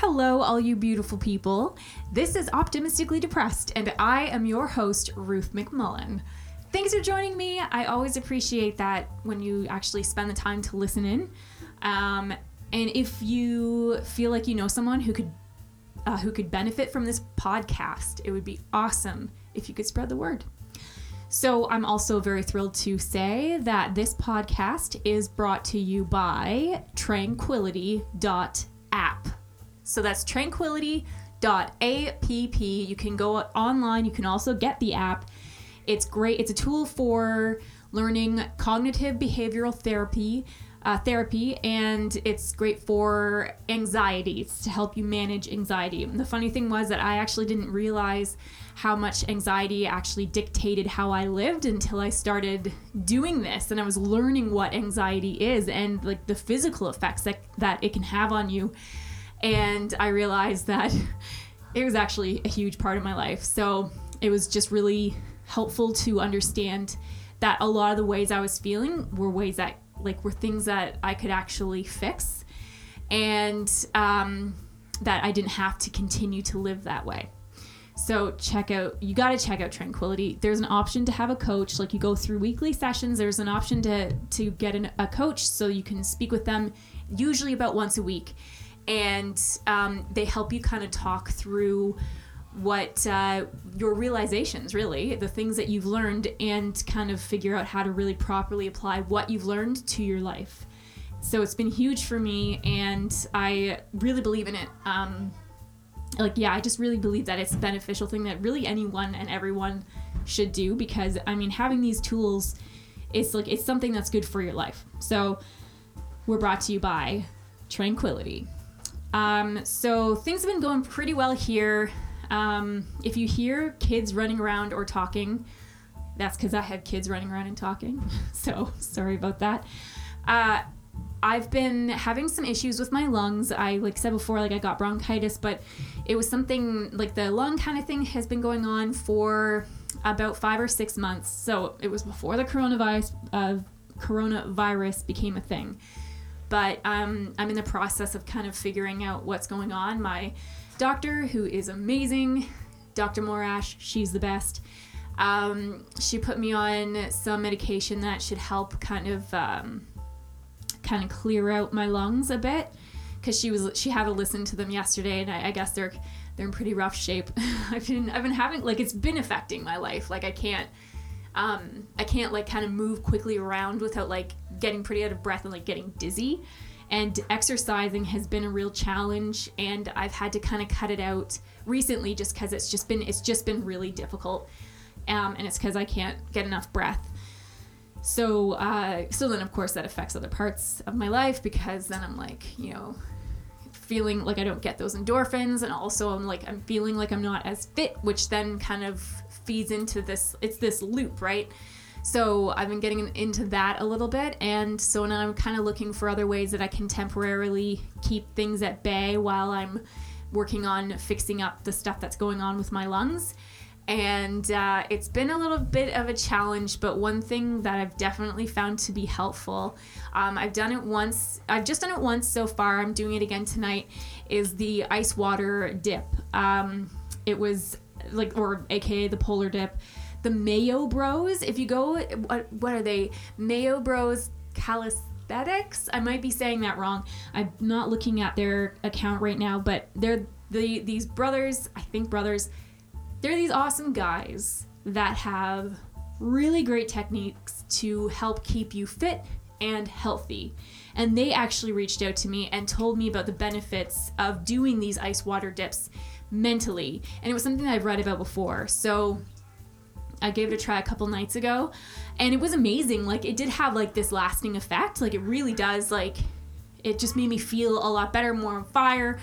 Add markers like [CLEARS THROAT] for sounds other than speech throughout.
Hello, all you beautiful people. This is Optimistically Depressed, and I am your host, Ruth McMullen. Thanks for joining me. I always appreciate that when you actually spend the time to listen in. Um, and if you feel like you know someone who could uh, who could benefit from this podcast, it would be awesome if you could spread the word. So, I'm also very thrilled to say that this podcast is brought to you by tranquility.app. So, that's tranquility.app. You can go online, you can also get the app. It's great, it's a tool for learning cognitive behavioral therapy. Uh, therapy and it's great for anxiety it's to help you manage anxiety and the funny thing was that i actually didn't realize how much anxiety actually dictated how I lived until I started doing this and I was learning what anxiety is and like the physical effects that, that it can have on you. And I realized that it was actually a huge part of my life. So it was just really helpful to understand that a lot of the ways I was feeling were ways that like were things that I could actually fix and um, that I didn't have to continue to live that way. So check out you got to check out Tranquility. There's an option to have a coach like you go through weekly sessions. There's an option to to get an, a coach so you can speak with them usually about once a week. And um, they help you kind of talk through what uh, your realizations really the things that you've learned and kind of figure out how to really properly apply what you've learned to your life. So it's been huge for me and i really believe in it. Um, like yeah i just really believe that it's a beneficial thing that really anyone and everyone should do because i mean having these tools it's like it's something that's good for your life. So we're brought to you by tranquility um, so things have been going pretty well here um, if you hear kids running around or talking that's because i have kids running around and talking [LAUGHS] so sorry about that uh, I've been having some issues with my lungs. I like said before, like I got bronchitis, but it was something like the lung kind of thing has been going on for about five or six months. So it was before the coronavirus uh, coronavirus became a thing. But um, I'm in the process of kind of figuring out what's going on. My doctor, who is amazing, Dr. Morash, she's the best. Um, she put me on some medication that should help kind of. Um, kind of clear out my lungs a bit because she was she had to listen to them yesterday and I, I guess they're they're in pretty rough shape [LAUGHS] i've been i've been having like it's been affecting my life like i can't um i can't like kind of move quickly around without like getting pretty out of breath and like getting dizzy. And exercising has been a real challenge and i've had to kind of cut it out recently just because it's just been it's just been really difficult. Um, and it's because i can't get enough breath. So uh, so then of course that affects other parts of my life because then i'm like you know feeling like i don't get those endorphins and also i'm like i'm feeling like i'm not as fit which then kind of feeds into this it's this loop right? So i've been getting into that a little bit and so now i'm kind of looking for other ways that i can temporarily keep things at bay while i'm working on fixing up the stuff that's going on with my lungs. And uh, it's been a little bit of a challenge but one thing that i've definitely found to be helpful um, i've done it once i've just done it once so far i'm doing it again tonight is the ice water dip. Um, it was like or aka the polar dip. The mayo bros if you go what, what are they? Mayo bros calisthenics? I might be saying that wrong. I'm not looking at their account right now but they're the these brothers i think brothers they're these awesome guys that have really great techniques to help keep you fit and healthy. And they actually reached out to me and told me about the benefits of doing these ice water dips mentally. And it was something that I've read about before. So I gave it a try a couple nights ago and it was amazing. Like it did have like this lasting effect. Like it really does like it just made me feel a lot better, more on fire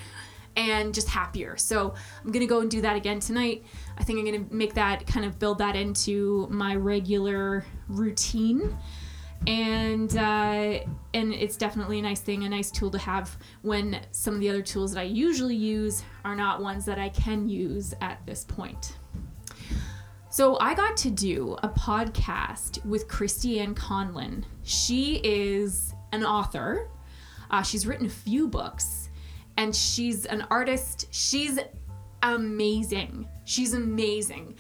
and just happier. So I'm gonna go and do that again tonight. I think I'm gonna make that kind of build that into my regular routine. And uh, and it's definitely a nice thing, a nice tool to have when some of the other tools that I usually use are not ones that I can use at this point. So I got to do a podcast with Christy Ann Conlin. She is an author. Uh, she's written a few books, and she's an artist. She's amazing. She's amazing.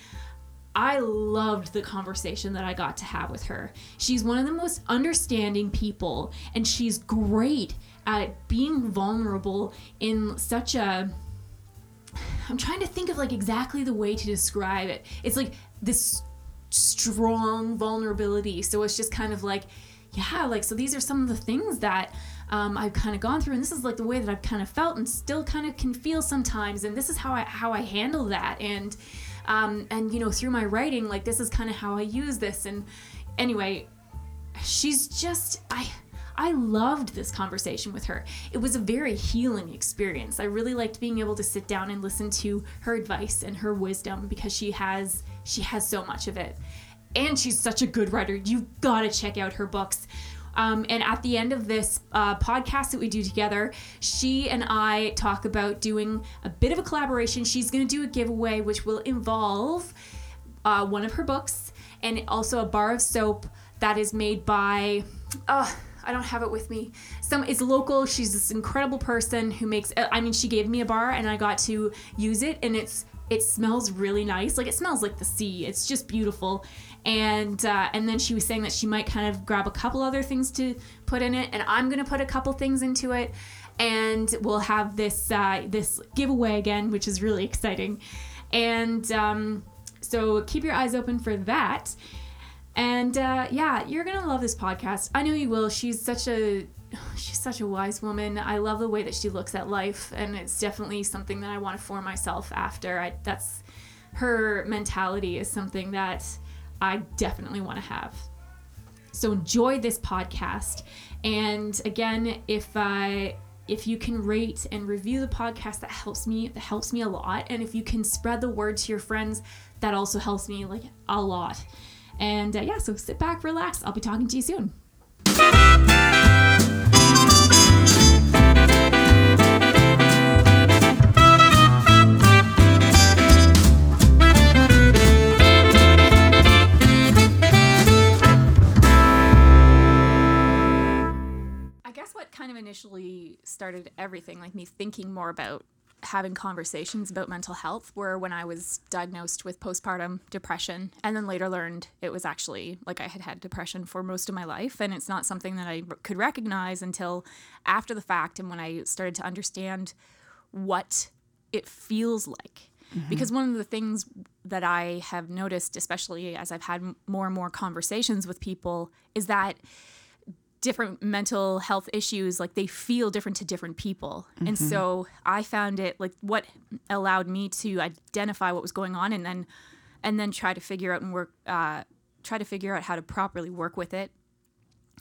I loved the conversation that I got to have with her. She's one of the most understanding people, and she's great at being vulnerable in such a. I'm trying to think of like exactly the way to describe it. It's like this strong vulnerability. So it's just kind of like, yeah, like, so these are some of the things that um, I've kind of gone through, and this is like the way that I've kind of felt and still kind of can feel sometimes, and this is how I how I handle that, and um, and you know through my writing, like this is kind of how I use this, and anyway, she's just I. I loved this conversation with her. It was a very healing experience. I really liked being able to sit down and listen to her advice and her wisdom because she has she has so much of it. And she's such a good writer. You've got to check out her books. Um, and at the end of this uh, podcast that we do together, she and I talk about doing a bit of a collaboration. She's going to do a giveaway, which will involve uh, one of her books and also a bar of soap that is made by. Uh, I don't have it with me. Some it's local. She's this incredible person who makes. I mean, she gave me a bar and I got to use it, and it's it smells really nice. Like it smells like the sea. It's just beautiful and uh, and then she was saying that she might kind of grab a couple other things to put in it, and I'm gonna put a couple things into it, and we'll have this uh, this giveaway again, which is really exciting, and um, so keep your eyes open for that. And uh, yeah, you're gonna love this podcast. I know you will. She's such a she's such a wise woman. I love the way that she looks at life, and it's definitely something that I want to form myself after. I, that's her mentality is something that I definitely want to have. So enjoy this podcast. And again, if I if you can rate and review the podcast that helps me that helps me a lot and if you can spread the word to your friends that also helps me like a lot and uh, yeah so sit back relax i'll be talking to you soon initially started everything, like me thinking more about having conversations about mental health, were when I was diagnosed with postpartum depression, and then later learned it was actually like I had had depression for most of my life, and it's not something that I could recognize until after the fact, and when I started to understand what it feels like. Mm-hmm. Because one of the things that I have noticed, especially as I've had more and more conversations with people, is that different mental health issues like they feel different to different people mm-hmm. and so i found it like what allowed me to identify what was going on and then and then try to figure out and work uh, try to figure out how to properly work with it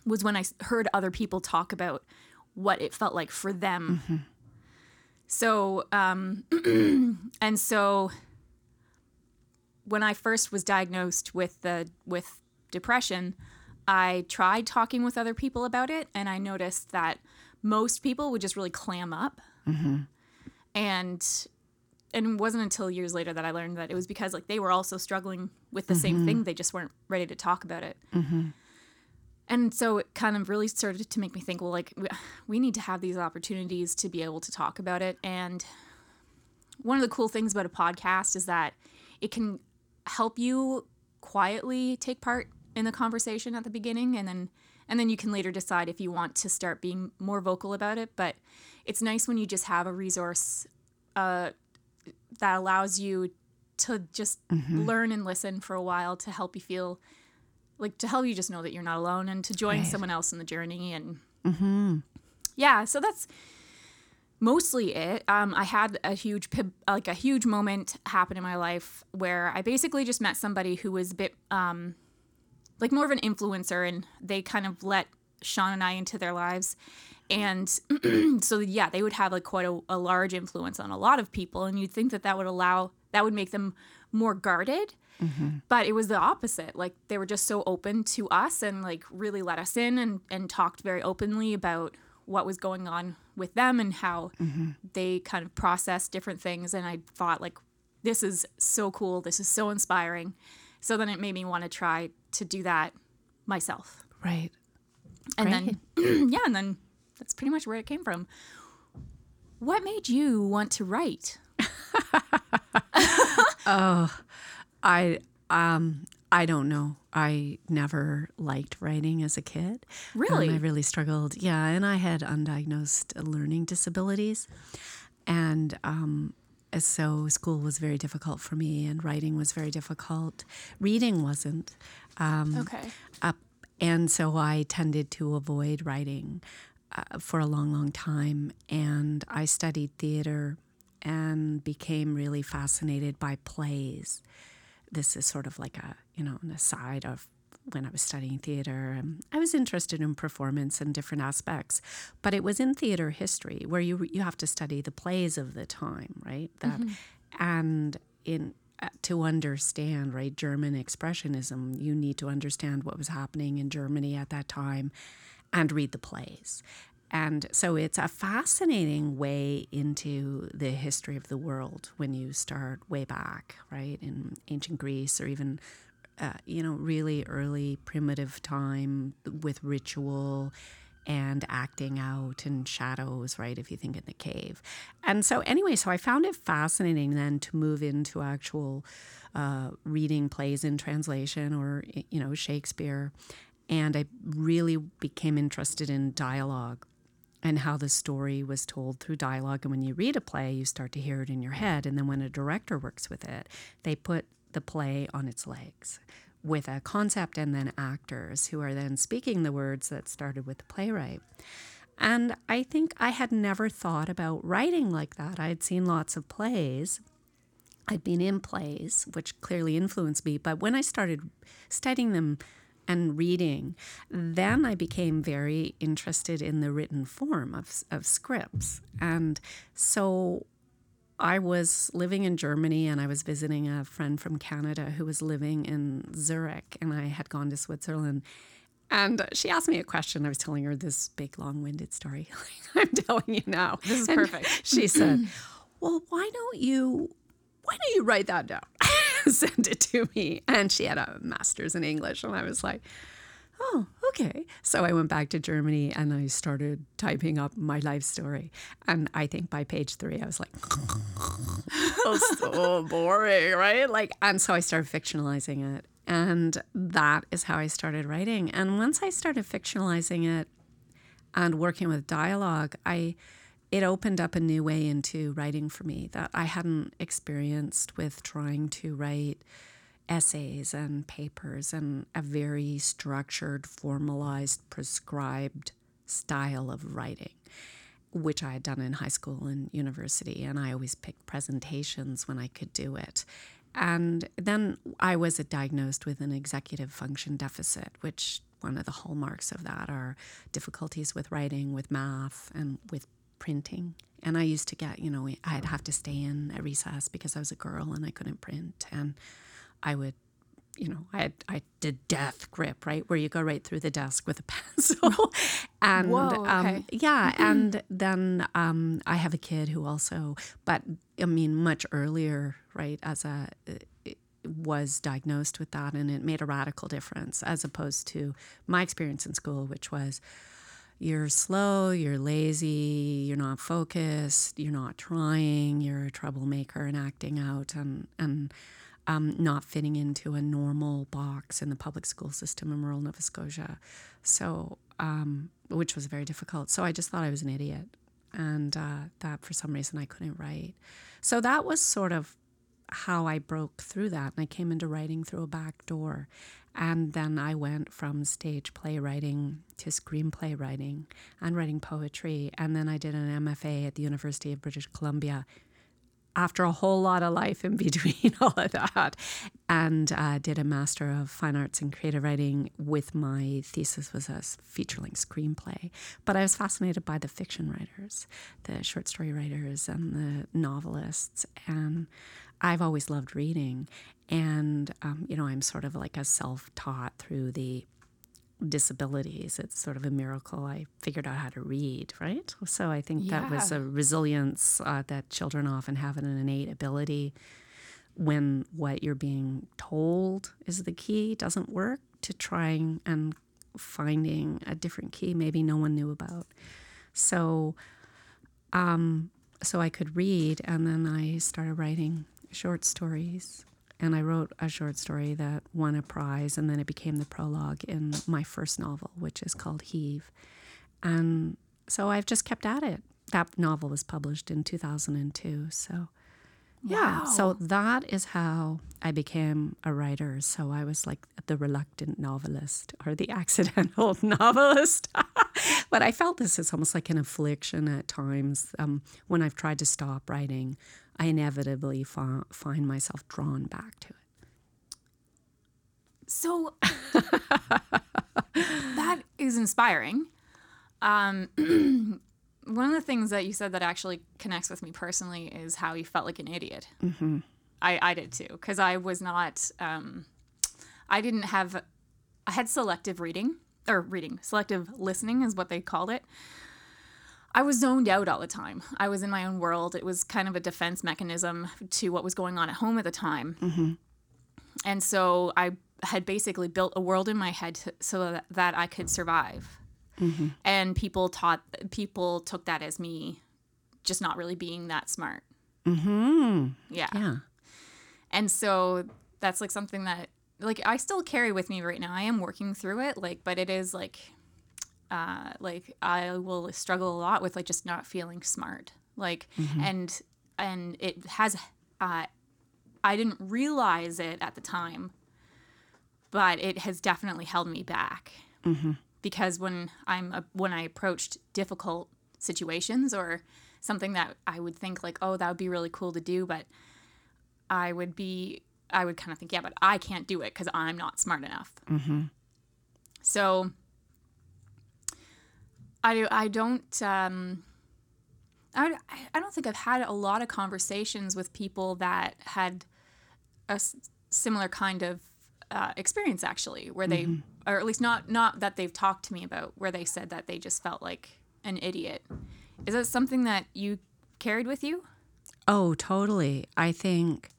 was when i heard other people talk about what it felt like for them mm-hmm. so um [CLEARS THROAT] and so when i first was diagnosed with the with depression I tried talking with other people about it, and I noticed that most people would just really clam up. Mm-hmm. And and it wasn't until years later that I learned that it was because like they were also struggling with the mm-hmm. same thing. They just weren't ready to talk about it. Mm-hmm. And so it kind of really started to make me think, well, like we, we need to have these opportunities to be able to talk about it. And one of the cool things about a podcast is that it can help you quietly take part in the conversation at the beginning and then and then you can later decide if you want to start being more vocal about it but it's nice when you just have a resource uh, that allows you to just mm-hmm. learn and listen for a while to help you feel like to help you just know that you're not alone and to join right. someone else in the journey and mm-hmm. yeah so that's mostly it um, i had a huge like a huge moment happen in my life where i basically just met somebody who was a bit um, like more of an influencer and they kind of let Sean and I into their lives. And [CLEARS THROAT] so, yeah, they would have like quite a, a, large influence on a lot of people. And you'd think that that would allow, that would make them more guarded. Mm-hmm. But it was the opposite. Like they were just so open to us and like really let us in and, and talked very openly about what was going on with them and how mm-hmm. they kind of processed different things. And I thought, like, this is so cool. This is so inspiring. So then it made me want to try to do that myself. Right. And then, [CLEARS THROAT] yeah, and then that's pretty much where it came from. What made you want to write? [LAUGHS] oh, I um I don't know. I never liked writing as a kid. Really? Um, I really struggled. Yeah, and I had undiagnosed learning disabilities. And um, so school was very difficult for me, and writing was very difficult. Reading wasn't. Um, okay. Uh, and so I tended to avoid writing uh, for a long, long time. And I studied theater and became really fascinated by plays. This is sort of like a, you know, an aside of when I was studying theater. I was interested in performance and different aspects, but it was in theater history where you you have to study the plays of the time, right? That mm-hmm. and in to understand right German expressionism, you need to understand what was happening in Germany at that time, and read the plays. And so it's a fascinating way into the history of the world when you start way back, right, in ancient Greece or even uh, you know, really early primitive time with ritual and acting out and shadows, right? If you think in the cave. And so, anyway, so I found it fascinating then to move into actual uh, reading plays in translation or, you know, Shakespeare. And I really became interested in dialogue and how the story was told through dialogue. And when you read a play, you start to hear it in your head. And then when a director works with it, they put the play on its legs with a concept and then actors who are then speaking the words that started with the playwright. And I think I had never thought about writing like that. I had seen lots of plays. I'd been in plays, which clearly influenced me. But when I started studying them and reading, then I became very interested in the written form of, of scripts. And so I was living in Germany and I was visiting a friend from Canada who was living in Zurich, and I had gone to Switzerland. And she asked me a question. I was telling her this big, long winded story. [LAUGHS] I'm telling you now. This is and perfect. She [CLEARS THROAT] said, Well, why don't you why don't you write that down? [LAUGHS] Send it to me. And she had a master's in English. And I was like, oh, okay. So I went back to Germany and I started typing up my life story. And I think by page three, I was like, [LAUGHS] oh, so boring, right? Like, and so I started fictionalizing it. And that is how I started writing. And once I started fictionalizing it and working with dialogue, I it opened up a new way into writing for me that I hadn't experienced with trying to write essays and papers and a very structured, formalized, prescribed style of writing, which I had done in high school and university. And I always picked presentations when I could do it. And then I was diagnosed with an executive function deficit, which one of the hallmarks of that are difficulties with writing, with math, and with printing. And I used to get, you know, I'd have to stay in at recess because I was a girl and I couldn't print. And I would, you know, I had, I did death grip, right, where you go right through the desk with a [LAUGHS] pencil, and Whoa, okay. um, yeah, and then um, I have a kid who also, but I mean, much earlier, right, as a was diagnosed with that, and it made a radical difference as opposed to my experience in school, which was you're slow, you're lazy, you're not focused, you're not trying, you're a troublemaker and acting out and and um, not fitting into a normal box in the public school system in rural Nova Scotia. So, um, which was very difficult. So I just thought I was an idiot, and uh, that for some reason I couldn't write. So that was sort of how I broke through that, and I came into writing through a back door. And then I went from stage playwriting to screenplay writing and writing poetry. And then I did an MFA at the University of British Columbia after a whole lot of life in [LAUGHS] between all of that and uh, did a master of fine arts and creative writing with my thesis was a feature-length screenplay. But i was fascinated by the fiction writers the short story writers and the novelists and i've always loved reading. And um, you know i'm sort of like a self-taught through the disabilities. It's sort of a miracle I figured out how to read, right? So I think yeah. that was a resilience uh, that children often have an innate ability when what you're being told is the key doesn't work to trying and finding a different key maybe no one knew about. So um, so I could read, and then I started writing short stories. And I wrote a short story that won a prize, and then it became the prologue in my first novel, which is called Heave. And so I've just kept at it. That novel was published in 2002. So, yeah. So that is how I became a writer. So I was like the reluctant novelist or the [LAUGHS] accidental [LAUGHS] novelist. [LAUGHS] but I felt this is almost like an affliction at times. Um, when I've tried to stop writing, I inevitably fi- find myself drawn back to it. So [LAUGHS] that is inspiring. Um, [CLEARS THROAT] one of the things that you said that actually connects with me personally is how you felt like an idiot. Mm-hmm. I, I did too, because I was not, um, I didn't have, I had selective reading, or reading, selective listening is what they called it. I was zoned out all the time. I was in my own world. It was kind of a defense mechanism to what was going on at home at the time. And so I had basically built a world in my head so that, that I could survive. And people taught people took that as me just not really being that smart. Mm-hmm. Yeah. Yeah. And so that's like something that like I still carry with me right now. I am working through it like but it is like uh like I will struggle a lot with like just not feeling smart. Like and and it has uh I didn't realize it at the time, but it has definitely held me back. Because when I'm a, when I approached difficult situations or something that I would think like, oh, that would be really cool to do, but I would be, I would kind of think, yeah, but I can't do it because I'm not smart enough. Mm-hmm. So I do, I don't, um, I, I don't think I've had a lot of conversations with people that had a s- similar kind of uh, experience actually, where they, or at least not not that they've talked to me about, where they said that they just felt like an idiot. Is that something that you carried with you? Oh, totally. I think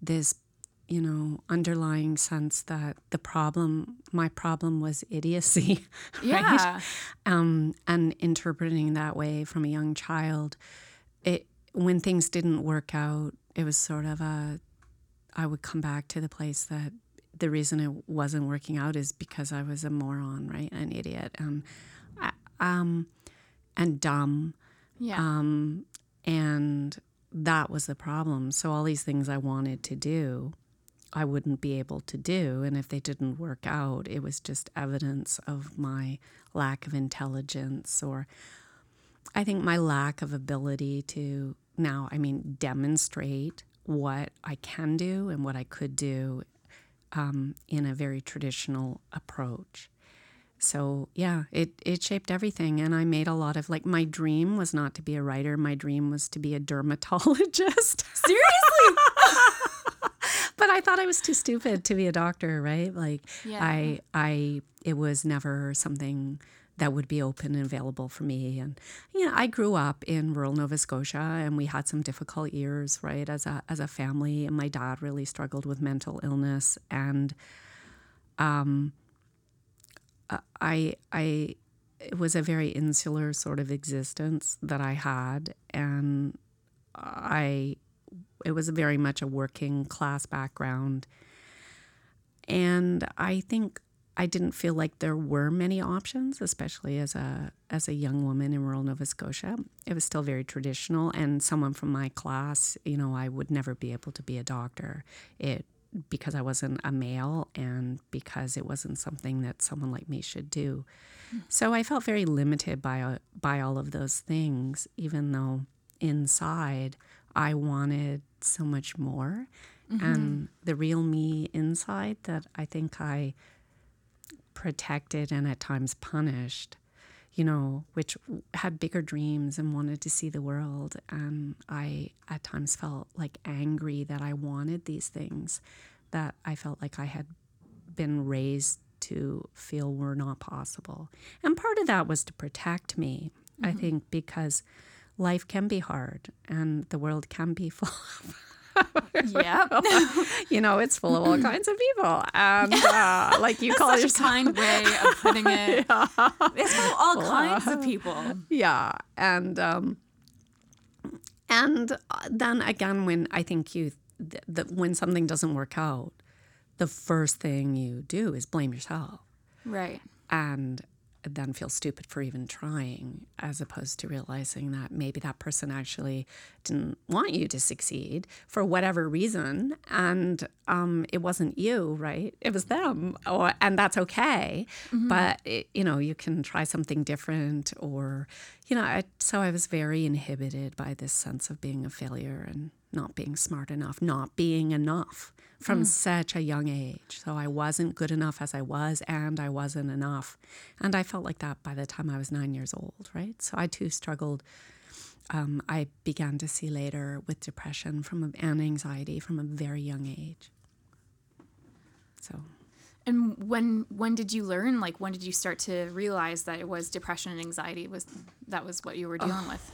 this, you know, underlying sense that the problem, my problem was idiocy, [LAUGHS] right? Yeah. Um, and interpreting that way from a young child, it when things didn't work out, it was sort of a, I would come back to the place that the reason it wasn't working out is because I was a moron, right, an idiot, um, um, and dumb Yeah. um, and that was the problem. So all these things I wanted to do, I wouldn't be able to do, and if they didn't work out, it was just evidence of my lack of intelligence, or I think my lack of ability to now, I mean, demonstrate what I can do and what I could do um, in a very traditional approach. So yeah, it it shaped everything, and I made a lot of like my dream was not to be a writer. My dream was to be a dermatologist. Seriously? [LAUGHS] [LAUGHS] but I thought I was too stupid to be a doctor, right? Like Yeah. I I it was never something that would be open and available for me. And you know, I grew up in rural Nova Scotia, and we had some difficult years, right, as a as a family. And my dad really struggled with mental illness, and um, I I it was a very insular sort of existence that I had and I it was very much a working class background. And I think I didn't feel like there were many options especially as a as a young woman in rural Nova Scotia. It was still very traditional and someone from my class you know I would never be able to be a doctor. It because I wasn't a male and because it wasn't something that someone like me should do. So I felt very limited by by all of those things even though inside I wanted so much more and mm-hmm. the real me inside that I think I protected and at times punished you know, which had bigger dreams and wanted to see the world. And I at times felt like angry that I wanted these things that I felt like I had been raised to feel were not possible. And part of that was to protect me, I mm-hmm. think, because life can be hard and the world can be full of [LAUGHS] yeah. [LAUGHS] you know, it's full of all [LAUGHS] kinds of people. And uh, like you call Such a kind way of putting it. yeah. It's full of all kinds of people. yeah and um and uh, then again, when I think you, th- th- when something doesn't work out, the first thing you do is blame yourself. Right. And then feel stupid for even trying, as opposed to realizing that maybe that person actually didn't want you to succeed for whatever reason, and um, it wasn't you, right? It was them, or, and that's okay. Mm-hmm. But it, you know, you can try something different, or you know. I, so I was very inhibited by this sense of being a failure and not being smart enough, not being enough from mm. such a young age. So I wasn't good enough as I was, and I wasn't enough. And I felt like that by the time I was nine years old, right? So I too struggled. Um, I began to see later with depression from a, and anxiety from a very young age. So. And when when did you learn? Like when did you start to realize that it was depression and anxiety was that was what you were dealing oh. with?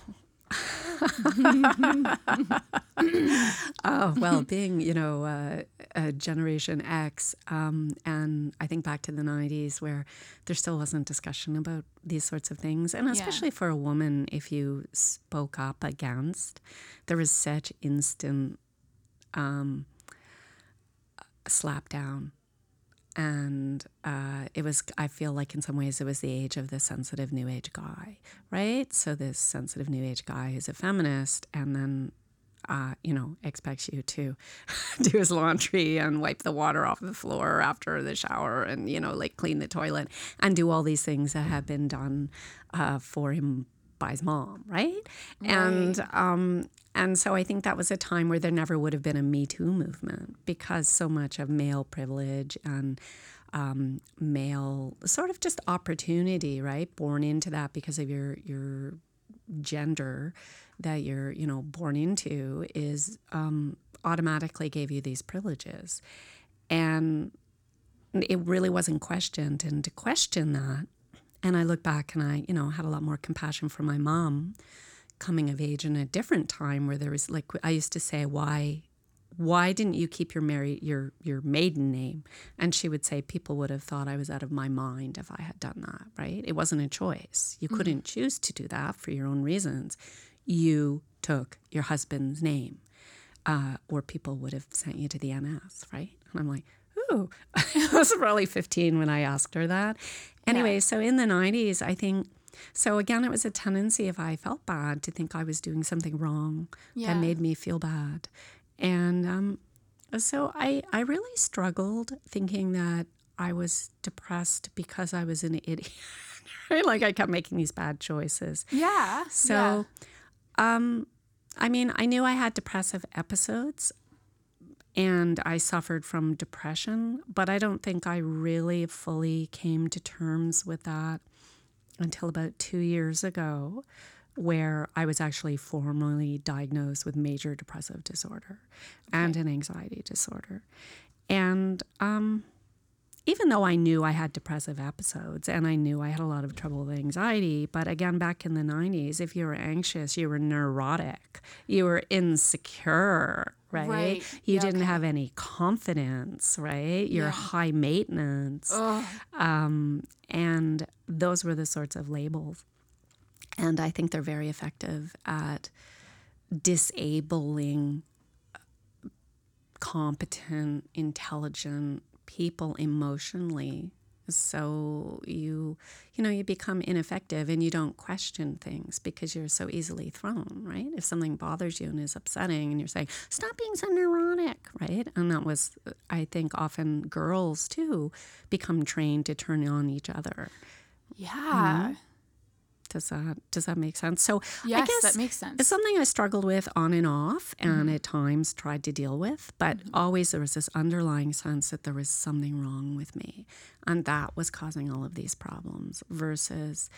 Oh [LAUGHS] well, being you know uh, a Generation X, um, and I think back to the '90s where there still wasn't discussion about these sorts of things, and especially yeah. for a woman, if you spoke up against, there was such instant um, slap down and uh, it was i feel like in some ways it was the age of the sensitive new age guy right? So this sensitive new age guy who's a feminist and then uh, you know expects you to [LAUGHS] do his laundry and wipe the water off the floor after the shower and you know like clean the toilet and do all these things that have been done uh, for him by his mom, right? right. And um, and so I think that was a time where there never would have been a Me Too movement because so much of male privilege and um, male sort of just opportunity, right, born into that because of your your gender that you're you know born into is um, automatically gave you these privileges, and it really wasn't questioned. And to question that and I look back and I, you know, had a lot more compassion for my mom coming of age in a different time where there was like I used to say, why why didn't you keep your married your your maiden name? And she would say people would have thought I was out of my mind if I had done that, right? It wasn't a choice. You mm-hmm. couldn't choose to do that for your own reasons. You took your husband's name. Uh, or people would have sent you to the NS, right? And I'm like, ooh, [LAUGHS] I was probably 15 when I asked her that. Anyway, yeah. so in the 90s, I think, so again, it was a tendency if I felt bad to think I was doing something wrong yeah. that made me feel bad. And um, so I, I really struggled thinking that I was depressed because I was an idiot. [LAUGHS] Like I kept making these bad choices. Yeah. So, yeah. um, I mean, I knew I had depressive episodes and I suffered from depression, but I don't think I really fully came to terms with that until about two years ago, where I was actually formally diagnosed with major depressive disorder okay. and an anxiety disorder. And um, even though I knew I had depressive episodes and I knew I had a lot of trouble with anxiety, but again, back in the 90s, if you were anxious, you were neurotic, you were insecure, right? right. You yeah, didn't okay. have any confidence, right? You're yeah. high maintenance. Um, and those were the sorts of labels. And I think they're very effective at disabling competent, intelligent people emotionally so you you know you become ineffective and you don't question things because you're so easily thrown right? If something bothers you and is upsetting and you're saying stop being so neurotic right? And that was i think often girls too become trained to turn on each other. Yeah. Does that does that make sense? So yes, I guess that makes sense. It's something I struggled with on and off, and mm-hmm. at times tried to deal with. But mm-hmm. always there was this underlying sense that there was something wrong with me, and that was causing all of these problems. Versus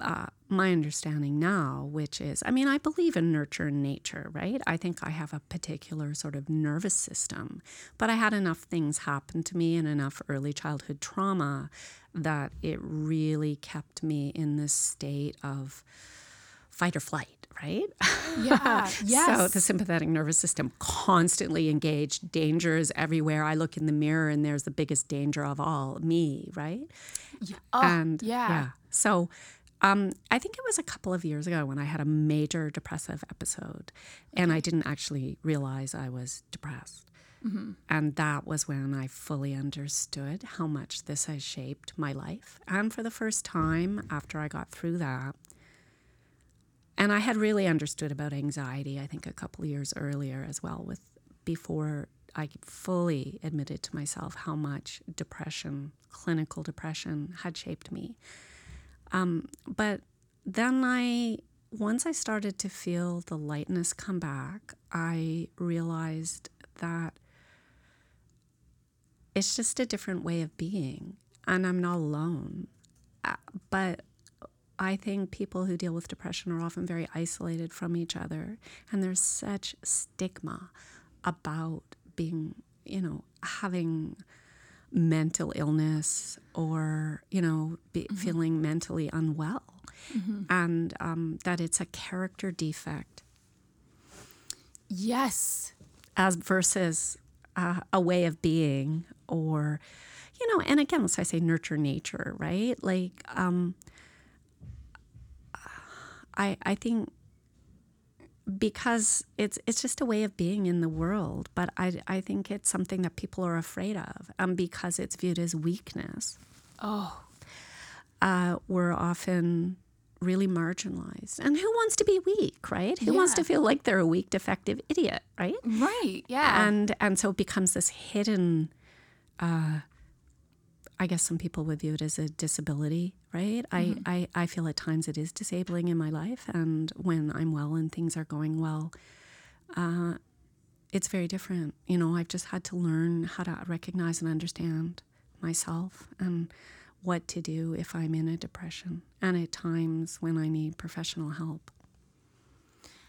uh, my understanding now, which is, I mean, I believe in nurture and nature, right? I think I have a particular sort of nervous system, but I had enough things happen to me and enough early childhood trauma that it really kept me in this state of fight or flight, right? Yeah. [LAUGHS] yes. So the sympathetic nervous system constantly engaged. Danger is everywhere. I look in the mirror and there's the biggest danger of all, me, right? Yeah. Oh, and yeah. yeah. So Um, I think it was a couple of years ago when I had a major depressive episode, and I didn't actually realize I was depressed. Mm-hmm. And that was when I fully understood how much this has shaped my life. And for the first time after I got through that, and I had really understood about anxiety, I think a couple years earlier as well, with before I fully admitted to myself how much depression, clinical depression, had shaped me. Um, but then I, once I started to feel the lightness come back, I realized that it's just a different way of being, and I'm not alone. Uh, but I think people who deal with depression are often very isolated from each other, and there's such stigma about being, you know, having mental illness or you know be, mm-hmm. feeling mentally unwell mm-hmm. and um, that it's a character defect yes as versus uh, a way of being or you know and again as i say nurture nature right like um, i i think because it's it's just a way of being in the world. But I I think it's something that people are afraid of, um, because it's viewed as weakness. Oh, uh, we're often really marginalized. And who wants to be weak, right? Who yeah. wants to feel like they're a weak, defective idiot, right? Right. Yeah. And and so it becomes this hidden. Uh, I guess some people would view it as a disability, right? Mm-hmm. I, I, I feel at times it is disabling in my life. And when I'm well and things are going well, uh, it's very different. You know, I've just had to learn how to recognize and understand myself and what to do if I'm in a depression and at times when I need professional help.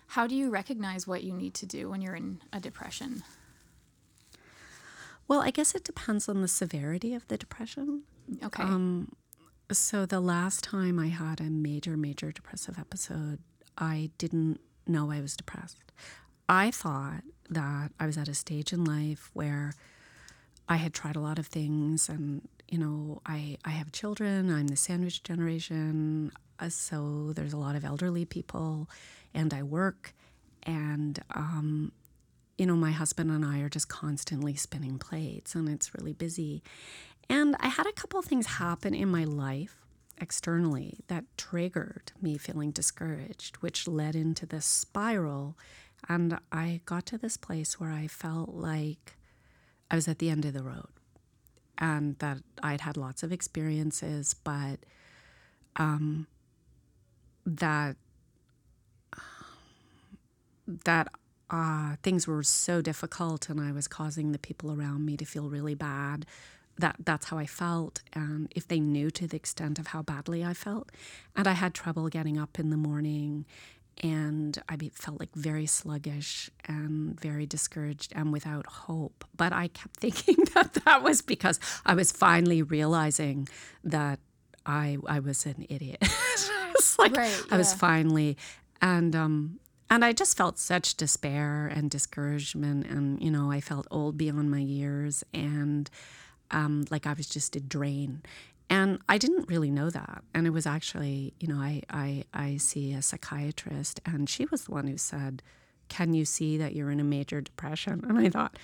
How do you recognize what you need to do when you're in a depression? Well, I guess it depends on the severity of the depression. Okay. Um, so the last time I had a major, major depressive episode, I didn't know I was depressed. I thought that I was at a stage in life where I had tried a lot of things and you know I, I have children i'm the sandwich generation uh, so there's a lot of elderly people and i work and um, you know my husband and i are just constantly spinning plates and it's really busy and I had a couple things happen in my life externally that triggered me feeling discouraged, which led into this spiral. And I got to this place where I felt like I was at the end of the road and that I'd had lots of experiences, but um, that that uh, things were so difficult and I was causing the people around me to feel really bad that that's how I felt, and if they knew to the extent of how badly I felt, and I had trouble getting up in the morning, and I felt like very sluggish and very discouraged and without hope. But I kept [LAUGHS] thinking that that was because I was finally realizing that I I was an idiot. [LAUGHS] it's like right, yeah. I was finally, and um, and I just felt such despair and discouragement, and you know I felt old beyond my years, and um, like I was just a drain. And I didn't really know that. And it was actually, you know, I, I, I see a psychiatrist, and she was the one who said, Can you see that you're in a major depression? And I thought,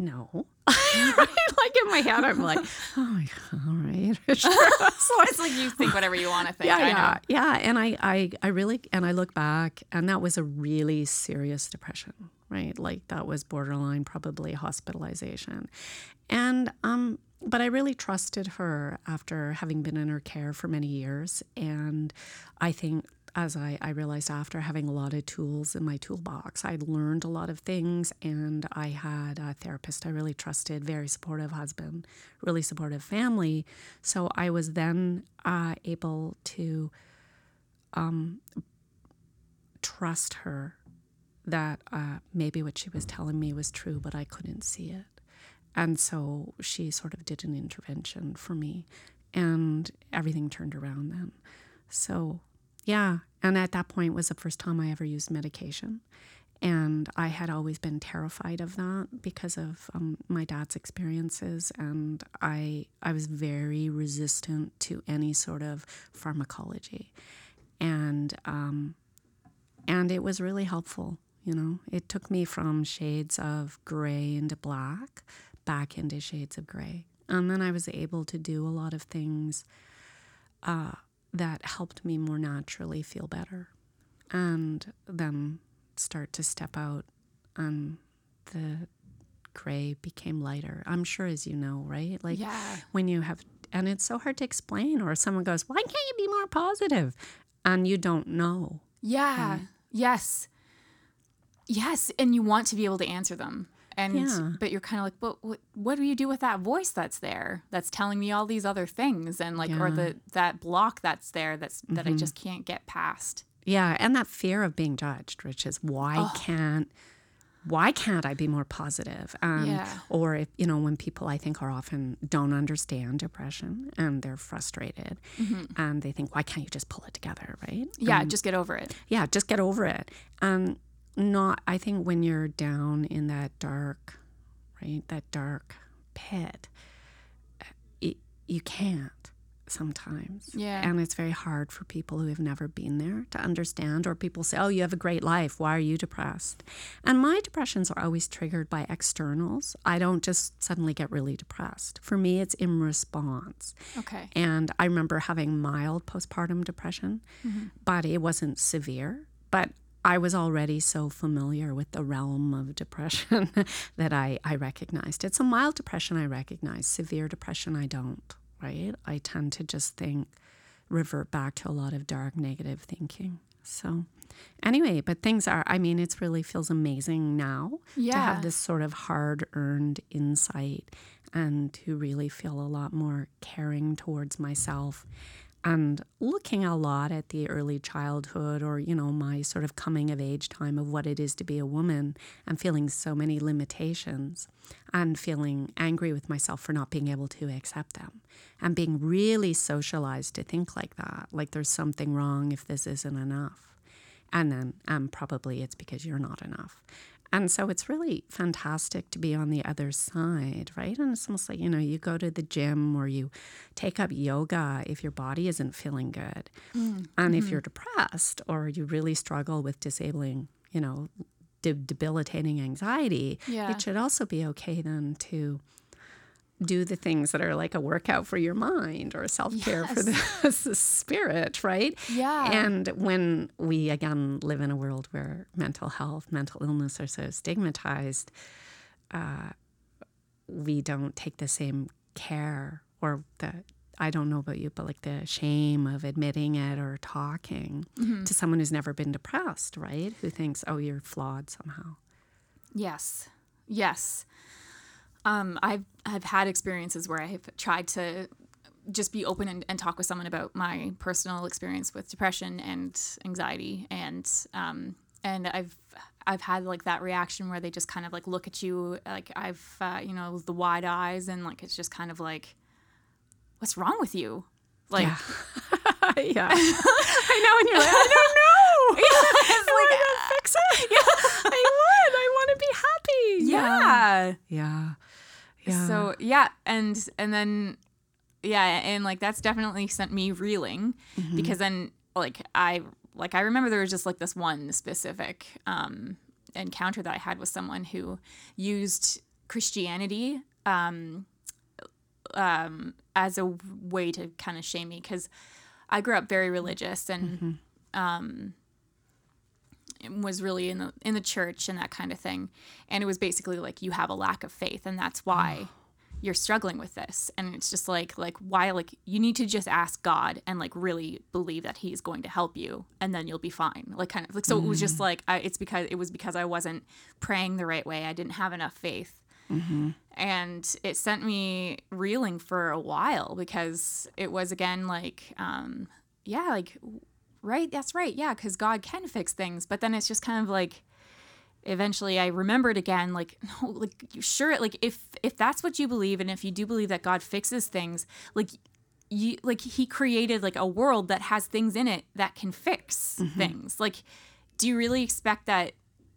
No. [LAUGHS] like in my head, I'm like, [LAUGHS] oh, my god, all right. Sure. [LAUGHS] so it's like you think whatever you want to think. Yeah, I yeah, yeah. And I, I, I really, and I look back, and that was a really serious depression, right? Like that was borderline, probably hospitalization. And um, but I really trusted her after having been in her care for many years. And I think as I, I realized after having a lot of tools in my toolbox, I'd learned a lot of things and I had a therapist I really trusted, very supportive husband, really supportive family. So I was then uh, able to um, trust her that uh, maybe what she was telling me was true, but I couldn't see it. And so she sort of did an intervention for me, and everything turned around then. So, yeah. And at that point was the first time I ever used medication. And I had always been terrified of that because of um, my dad's experiences, and I I was very resistant to any sort of pharmacology, and um, and it was really helpful. You know, it took me from shades of gray into black, back into shades of gray, and then I was able to do a lot of things uh, that helped me more naturally feel better, and then start to step out and the gray became lighter. I'm sure as you know, right? Like Yeah. when you have and it's so hard to explain or someone goes, "Why can't you be more positive?" and you don't know. Yeah. Yes. Yes, and you want to be able to answer them. And Yeah. but you're kind of like, but what, what do you do with that voice that's there that's telling me all these other things and like or Yeah. the that block that's there that's that I mm-hmm. just can't get past. Yeah, and that fear of being judged, which is why can't why can't I be more positive? Um, Yeah. Or if you know, when people I think are often don't understand depression and they're frustrated, mm-hmm. and they think, why can't you just pull it together, right? Yeah, um, just get over it. yeah, just get over it. And not, I think when you're down in that dark, right, that dark pit, uh, it, you can't sometimes. Yeah. And it's very hard for people who have never been there to understand, or people say, oh, you have a great life. Why are you depressed? And my depressions are always triggered by externals. I don't just suddenly get really depressed. For me, it's in response. Okay. And I remember having mild postpartum depression, mm-hmm. but it wasn't severe. But I was already so familiar with the realm of depression [LAUGHS] that I, I recognized it's a mild depression, I recognize. Severe depression, I don't, right? I tend to just think, revert back to a lot of dark, negative thinking. So, anyway, but things are, I mean, it really feels amazing now to have this sort of hard earned insight and to really feel a lot more caring towards myself and looking a lot at the early childhood or you know my sort of coming of age time of what it is to be a woman and feeling so many limitations and feeling angry with myself for not being able to accept them and being really socialized to think like that like there's something wrong if this isn't enough and then um, probably it's because you're not enough. And so it's really fantastic to be on the other side, right? And it's almost like, you know, you go to the gym or you take up yoga if your body isn't feeling good. Mm, and if mm-hmm. you're depressed or you really struggle with disabling, you know, de- debilitating anxiety, Yeah. it should also be okay then to do the things that are like a workout for your mind or self care for the, the [LAUGHS] spirit, right? Yeah. And when we again live in a world where mental health, mental illness are so stigmatized, uh, we don't take the same care or the I don't know about you, but like the shame of admitting it or talking to someone who's never been depressed, right? Who thinks, oh, you're flawed somehow. Yes. Yes. Um, I've I've had experiences where I've tried to just be open and, and talk with someone about my personal experience with depression and anxiety and um, and I've I've had like that reaction where they just kind of like look at you like I've uh, you know the wide eyes and like it's just kind of like what's wrong with you like Yeah. [LAUGHS] yeah. [LAUGHS] I know. And you're like, I don't [LAUGHS] know. it's I like, to fix it. yeah I would. I want to be happy. yeah. Yeah. Yeah. So yeah, and and then yeah, and like that's definitely sent me reeling Mm-hmm. because then like I like I remember there was just like this one specific um encounter that I had with someone who used Christianity um um as a way to kind of shame me cuz I grew up very religious and um was really in the in the church and that kind of thing. And it was basically like you have a lack of faith and that's why [SIGHS] you're struggling with this. And it's just like like why like you need to just ask god and like really believe that he's going to help you and then you'll be fine. Like kind of like so it was just like I, it's because it was because i wasn't praying the right way. I didn't have enough faith. And it sent me reeling for a while because it was again like um yeah like right that's right yeah because god can fix things but then it's just kind of like eventually i remembered again like [LAUGHS] no like sure like if if that's what you believe and if you do believe that god fixes things like you like he created like a world that has things in it that can fix mm-hmm. things like do you really expect that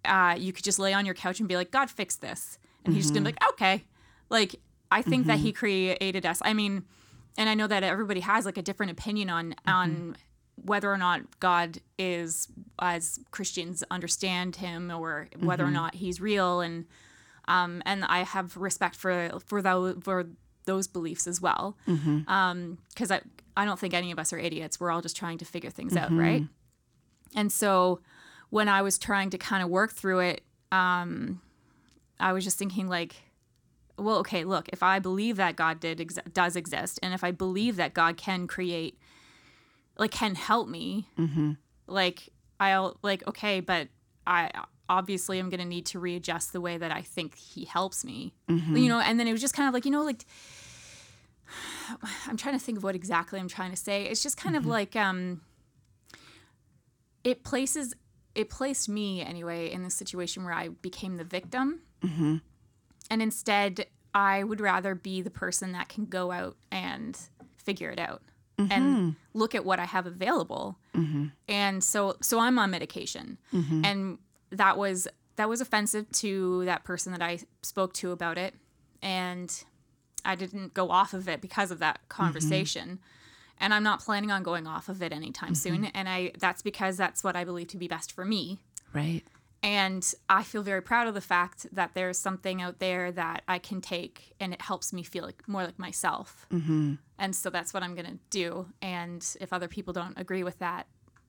uh, you could just lay on your couch and be like, God fix this. And he's just gonna be mm-hmm. like, okay. Like, I think that he mm-hmm. created us. I mean, and I know that everybody has like a different opinion on on whether or not God is as Christians understand him or whether or not he's real and um and I have respect for for those for those beliefs as well. Um cuz I I don't think any of us are idiots. We're all just trying to figure things out, right? And so when I was trying to kind of work through it, um I was just thinking like well, okay, look, if I believe that God did ex- does exist, and if I believe that God can create, like, can help me, mm-hmm. like, I'll like, okay, but I obviously i'm gonna need to readjust the way that I think He helps me, mm-hmm. you know. And then it was just kind of like, you know, like, [SIGHS] I'm trying to think of what exactly I'm trying to say. It's just kind of mm-hmm. like, um, it places, it placed me anyway in this situation where I became the victim. And instead i would rather be the person that can go out and figure it out and mm-hmm. look at what i have available. Mm-hmm. And so so i'm on medication. Mm-hmm. And that was that was offensive to that person that i spoke to about it. And i didn't go off of it because of that conversation. And i'm not planning on going off of it anytime soon. And i that's because that's what i believe to be best for me. Right. And I feel very proud of the fact that there's something out there that I can take and it helps me feel like more like myself. Mm-hmm. And so that's what I'm going to do. And if other people don't agree with that,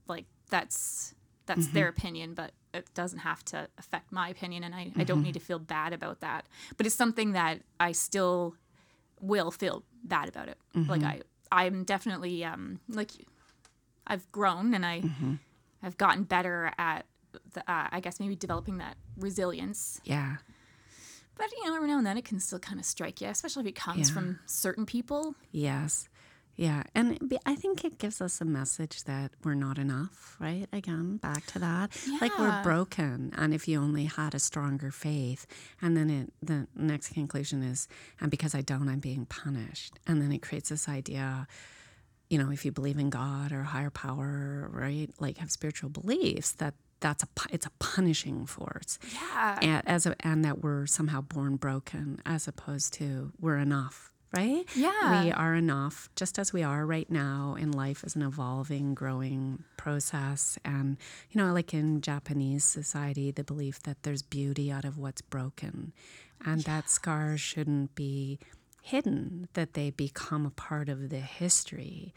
like that's that's their opinion, but it doesn't have to affect my opinion. And I, I don't need to feel bad about that. But it's something that I still will feel bad about it. Like I, I'm definitely um, like I've grown and I, I've gotten better at the, uh, I guess maybe developing that resilience. Yeah. But you know, every now and then it can still kind of strike you, especially if it comes Yeah. from certain people. Yes. Yeah. And I think it gives us a message that we're not enough, right? Again, back to that. Yeah. Like we're broken. And if you only had a stronger faith, and then it, the next conclusion is, and because I don't, I'm being punished. And then it creates this idea, you know, if you believe in God or higher power, right? Like have spiritual beliefs, that that's a it's a punishing force. Yeah. and, as a, and that we're somehow born broken as opposed to we're enough right? Yeah. we are enough just as we are right now in life is an evolving growing process. And you know like in japanese society the belief that there's beauty out of what's broken. And that scars shouldn't be hidden that they become a part of the history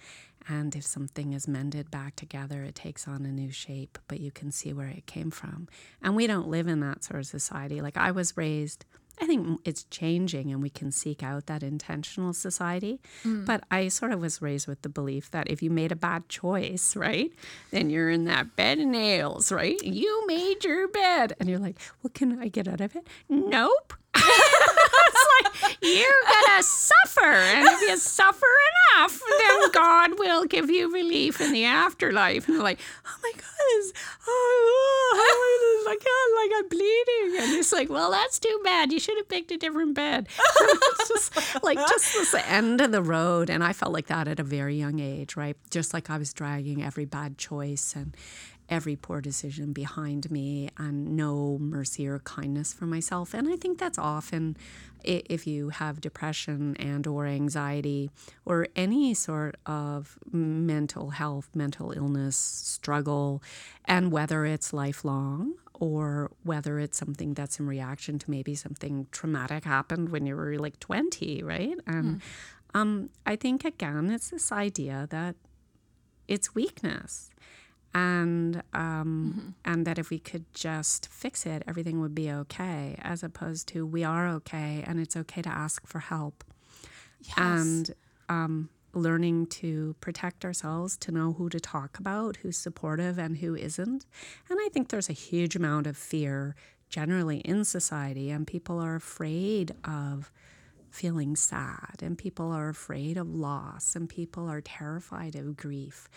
and if something is mended back together it takes on a new shape but you can see where it came from and we don't live in that sort of society like i was raised I think it's changing and we can seek out that intentional society. Mm. But I sort of was raised with the belief that if you made a bad choice, right, then you're in that bed of nails, right? You made your bed. And you're like, well, can I get out of it? Nope. You're going to suffer. And if you suffer enough, then God will give you relief in the afterlife. And you're like, oh my God, oh, oh, can't, like I'm bleeding. And it's like, well, that's too bad. You should have picked a different bed. [LAUGHS] it's just like just this end of the road. And I felt like that at a very young age, right? Just like I was dragging every bad choice and every poor decision behind me and no mercy or kindness for myself and i think that's often if you have depression and or anxiety or any sort of mental health mental illness struggle and whether it's lifelong or whether it's something that's in reaction to maybe something traumatic happened when you were like 20 right? And um, i think again it's this idea that it's weakness and um, and that if we could just fix it, everything would be okay. As opposed to we are okay, and it's okay to ask for help, yes. and um, learning to protect ourselves, to know who to talk about, who's supportive and who isn't. And I think there's a huge amount of fear generally in society, and people are afraid of feeling sad and people are afraid of loss and people are terrified of grief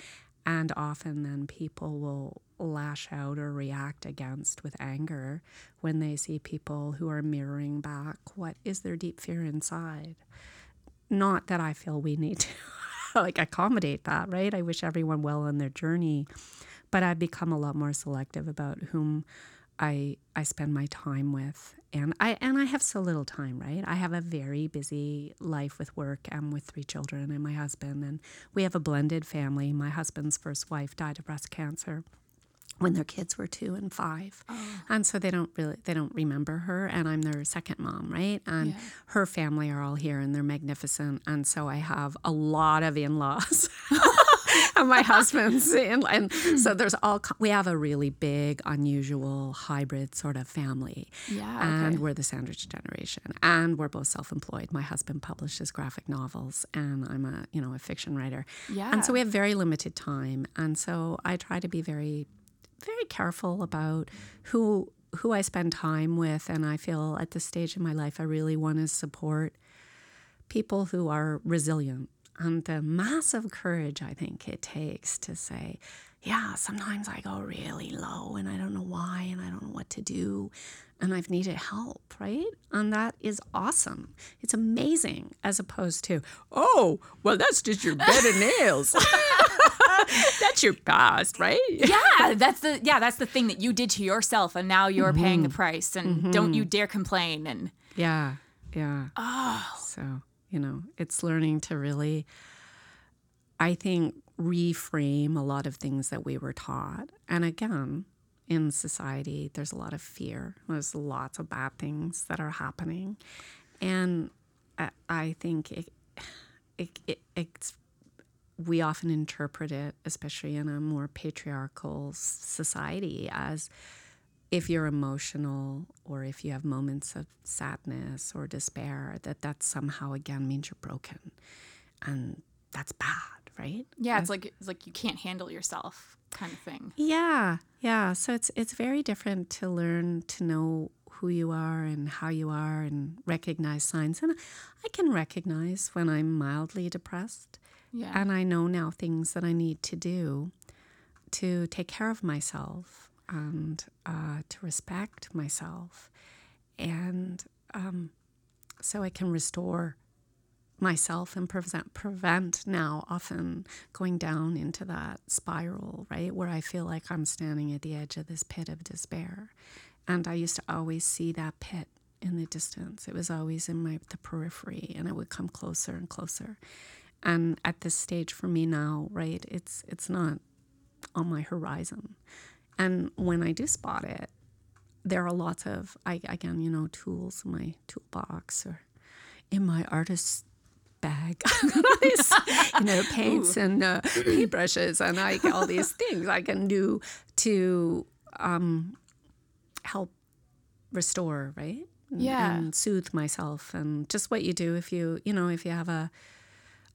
and often then people will lash out or react against with anger when they see people who are mirroring back what is their deep fear inside. Not that i feel we need to [LAUGHS] like accommodate that right? I wish everyone well on their journey but i've become a lot more selective about whom I I spend my time with and I and I have so little time, right? I have a very busy life with work and with three children and my husband and we have a blended family. My husband's first wife died of breast cancer when their kids were two and five oh. and so they don't really they don't remember her and i'm their second mom right and yeah. her family are all here and they're magnificent and so i have a lot of in-laws [LAUGHS] [LAUGHS] and my husband's [LAUGHS] in, and so hmm. there's all we have a really big unusual hybrid sort of family. Yeah and we're the sandwich generation. And we're both self-employed. My husband publishes graphic novels and i'm a you know a fiction writer. Yeah and so we have very limited time. And so i try to be very very careful about who who I spend time with. And I feel at this stage in my life I really want to support people who are resilient and the massive courage I think it takes to say, yeah, sometimes I go really low and I don't know why and I don't know what to do and I've needed help, right? And that is awesome. It's amazing as opposed to, oh, well, that's just your bed of nails. [LAUGHS] that's your past, right? [LAUGHS] Yeah, that's the yeah, that's the thing that you did to yourself and now you're mm-hmm. paying the price and mm-hmm. don't you dare complain and Yeah. Yeah. Oh. So you know, it's learning to really, I think, reframe a lot of things that we were taught. And again, in society, there's a lot of fear. There's lots of bad things that are happening. And I, I think it, it, it, it's we often interpret it, especially in a more patriarchal society, as if you're emotional or if you have moments of sadness or despair, that that somehow again means you're broken, and that's bad, right? Yeah, it's like it's like you can't handle yourself, kind of thing. Yeah, yeah. So it's it's very different to learn to know who you are and how you are and recognize signs. And I can recognize when I'm mildly depressed. Yeah. And I know now things that I need to do to take care of myself and uh, to respect myself. And um, so I can restore myself and prevent, prevent now often going down into that spiral, right? Where I feel like I'm standing at the edge of this pit of despair. And I used to always see that pit in the distance. It was always in my the periphery and it would come closer and closer. And at this stage for me now, right, it's it's not on my horizon. And when I do spot it, there are lots of, I, again, you know, tools in my toolbox or in my artist's bag. [LAUGHS] you know, [LAUGHS] paints Ooh. and uh, paintbrushes and I all these things I can do to um, help restore, right? Yeah. And soothe myself and just what you do if you, you know, if you have a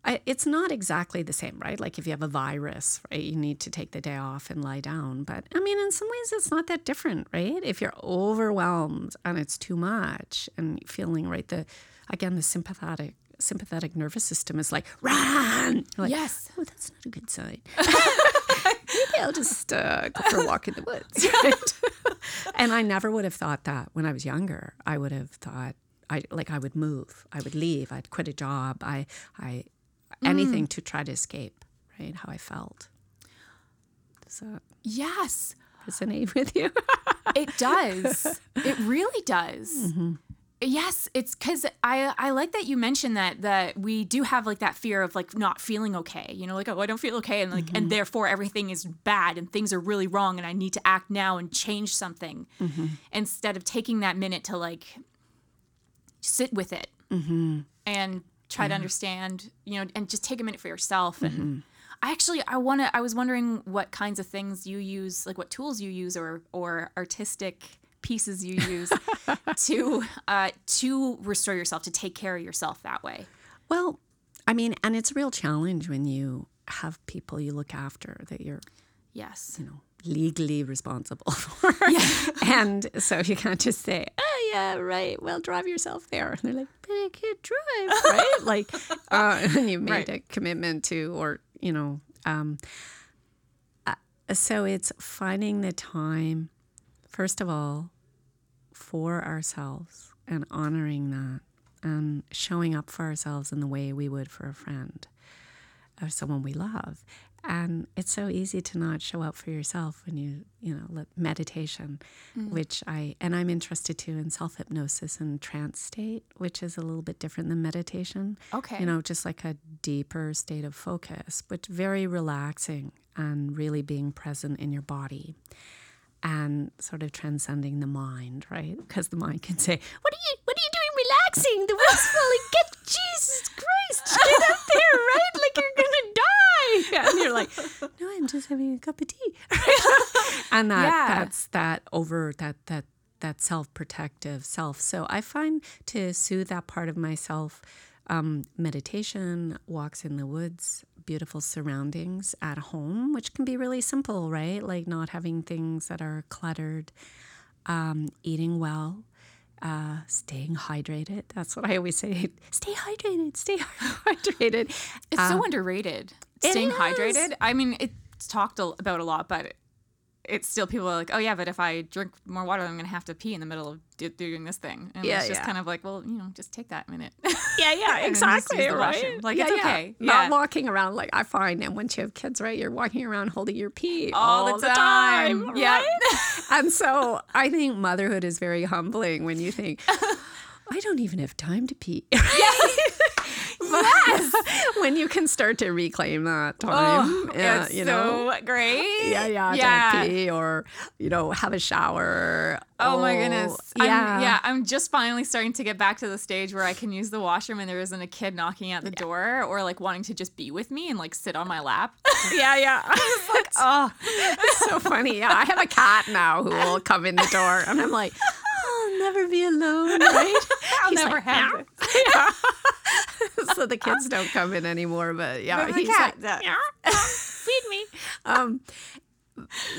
I, it's not exactly the same, right? Like if you have a virus, right, you need to take the day off and lie down. But I mean, in some ways, it's not that different, right? If you're overwhelmed and it's too much and feeling right, the again the sympathetic sympathetic nervous system is like run. Like, yes. Oh, that's not a good sign. Maybe I'll just uh, go for a walk in the woods. [LAUGHS] Right? and I never would have thought that when I was younger. I would have thought I like I would move, I would leave, I'd quit a job. I I anything mm. to try to escape, right? How I felt. So yes, resonate with you. [LAUGHS] it does. [LAUGHS] It really does. Mm-hmm. Yes, it's because I I like that you mentioned that that we do have like that fear of like not feeling okay. You know, like oh I don't feel okay, and like mm-hmm. and therefore everything is bad and things are really wrong, and I need to act now and change something mm-hmm. instead of taking that minute to like sit with it mm-hmm. and try to understand, you know, and just take a minute for yourself. And mm-hmm. I actually, I want to, I was wondering what kinds of things you use, like what tools you use or, or artistic pieces you use [LAUGHS] to, uh, to restore yourself, to take care of yourself that way. Well, I mean, and it's a real challenge when you have people you look after that you're, yes, you know, legally responsible [LAUGHS] for. Yeah. [LAUGHS] and so you can't just say, oh, yeah, right, well, drive yourself there. And they're like, but I can't drive, [LAUGHS] right? like, uh, and you made right. a commitment to, or, you know, um, uh, so it's finding the time, first of all, for ourselves and honoring that and showing up for ourselves in the way we would for a friend or someone we love and it's so easy to not show up for yourself when you you know let meditation mm. which i and i'm interested too in self-hypnosis and trance state which is a little bit different than meditation. Okay. you know just like a deeper state of focus but very relaxing and really being present in your body and sort of transcending the mind right? Because the mind can say what are you what are you doing relaxing? The world's [LAUGHS] falling get jesus christ get up there right like you're gonna die and you're like no i'm just having a cup of tea [LAUGHS] and that Yeah. that's that over that that that self-protective self so i find to soothe that part of myself um, meditation walks in the woods beautiful surroundings at home which can be really simple right like not having things that are cluttered um, eating well uh, staying hydrated that's what i always say [LAUGHS] stay hydrated stay [LAUGHS] hydrated It's so underrated. Staying hydrated. I mean, it's talked about a lot, but it's still people are like, oh yeah, but if I drink more water, I'm gonna have to pee in the middle of do- doing this thing. And Yeah, it's just yeah. kind of like, well, you know, just take that minute. Yeah, yeah, [LAUGHS] And then just exactly. right? washroom. Like, yeah, it's yeah. okay. Not walking around like I find, and once you have kids, right, you're walking around holding your pee All all, the time. time. Yeah. right? [LAUGHS] and so I think motherhood is very humbling when you think. [LAUGHS] I don't even have time to pee. yes. [LAUGHS] when you can start to reclaim that time, Oh, yeah, you know, so great. yeah, yeah, yeah. pee or you know have a shower. Oh my goodness. Oh, I'm, yeah, yeah, I'm just finally starting to get back to the stage where I can use the washroom and there isn't a kid knocking at the door or like wanting to just be with me and like sit on my lap. [LAUGHS] yeah, yeah. [LAUGHS] I was like, oh, It's so funny. Yeah, I have a cat now who will come in the door, and I'm like, I'll never be alone, right? [LAUGHS] I'll He's never like, have "Meow." it. [LAUGHS] [LAUGHS] So the kids don't come in anymore, but yeah, he's cat like. "Meow, feed me. Um,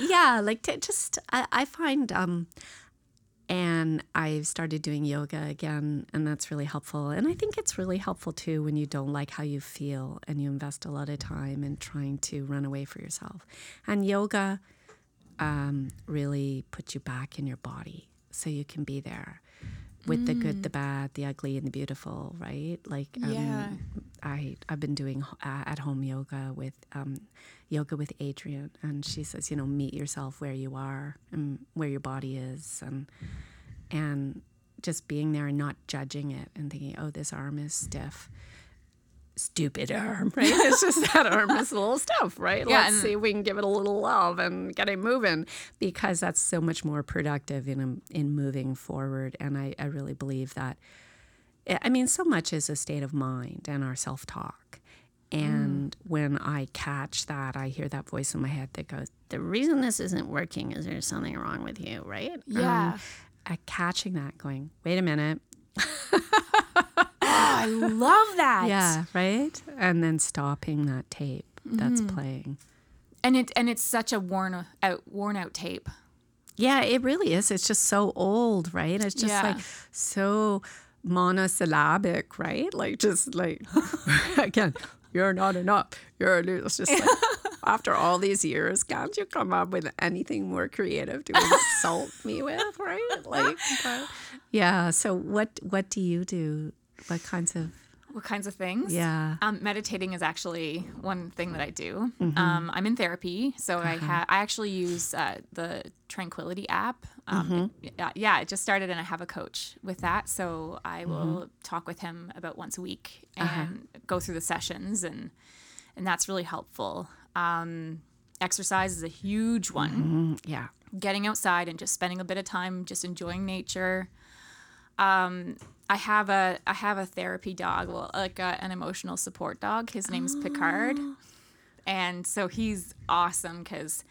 yeah, like to just I, I find um. And I've started doing yoga again, and that's really helpful. And I think it's really helpful too when you don't like how you feel and you invest a lot of time in trying to run away for yourself. And yoga um, really puts you back in your body so you can be there with the good, the bad, the ugly, and the beautiful, right? Like, um, Yeah. I I've been doing uh, at home yoga with um, yoga with Adriene, and she says, you know, meet yourself where you are and where your body is, and and just being there and not judging it and thinking, oh, this arm is stiff. Stupid arm, right? [LAUGHS] It's just that arm is a little stuff, right? Yeah, Let's see if we can give it a little love and get it moving because that's so much more productive in in moving forward. And I, I really believe that. I mean, so much is a state of mind and our self talk. And when I catch that, I hear that voice in my head that goes, The reason this isn't working is there's something wrong with you, right? Yeah. Um, uh, catching that, going, Wait a minute. [LAUGHS] I love that. Yeah, right? And then stopping that tape that's mm-hmm. playing. And it and it's such a worn out worn out tape. Yeah, it really is. It's just so old, right? It's just Yeah. like so monosyllabic, right? Like just like [LAUGHS] again, you're not enough. You're it's just like [LAUGHS] after all these years, can't you come up with anything more creative to insult me with, right? Like [LAUGHS] but- yeah. So what what do you do? What kinds of What kinds of things? Yeah. Um, meditating is actually one thing that I do. Mm-hmm. Um, I'm in therapy, so I Uh-huh. ha- I actually use uh, the Tranquility app. Um, Mm-hmm. it- yeah, yeah, it just started, and I have a coach with that. So I will Mm-hmm. talk with him about once a week and Uh-huh. go through the sessions, and and that's really helpful. Um, exercise is a huge one. Mm, yeah. Getting outside and just spending a bit of time just enjoying nature. Um, I have a I have a therapy dog, well, like a, an emotional support dog. His name's ah. Picard, and so he's awesome because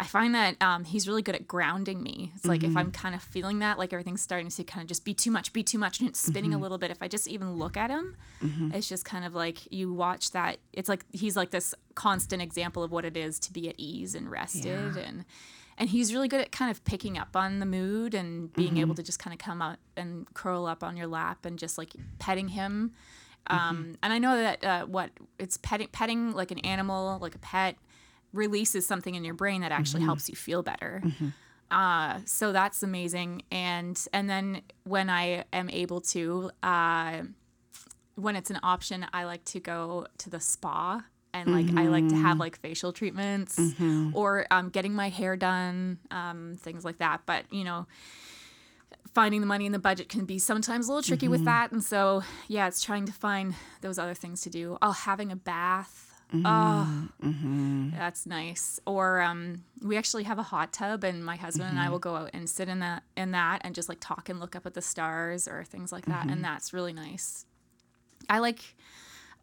I find that um, he's really good at grounding me. It's like if mm-hmm. I'm kind of feeling that, like everything's starting to kind of just be too much, be too much, and it's spinning a mm-hmm. little bit. If I just even look at him, mm-hmm. it's just kind of like you watch that. It's like he's like this constant example of what it is to be at ease and rested, and and he's really good at kind of picking up on the mood and being able to just kind of come out and curl up on your lap and just like petting him. Um, and I know that uh, what it's petting, petting like an animal, like a pet, releases something in your brain that actually helps you feel better. Uh, so that's amazing. And and then when I am able to, uh, when it's an option, I like to go to the spa and like I like to have mm-hmm. like facial treatments mm-hmm. or um, getting my hair done, um, things like that. But you know, finding the money in the budget can be sometimes a little tricky with mm-hmm. that, and so yeah, it's trying to find those other things to do. Oh, having a bath. Oh, that's nice. Or um, we actually have a hot tub, and my husband and I will go out and sit in that in that and just like talk and look up at the stars or things like that, and that's really nice. I like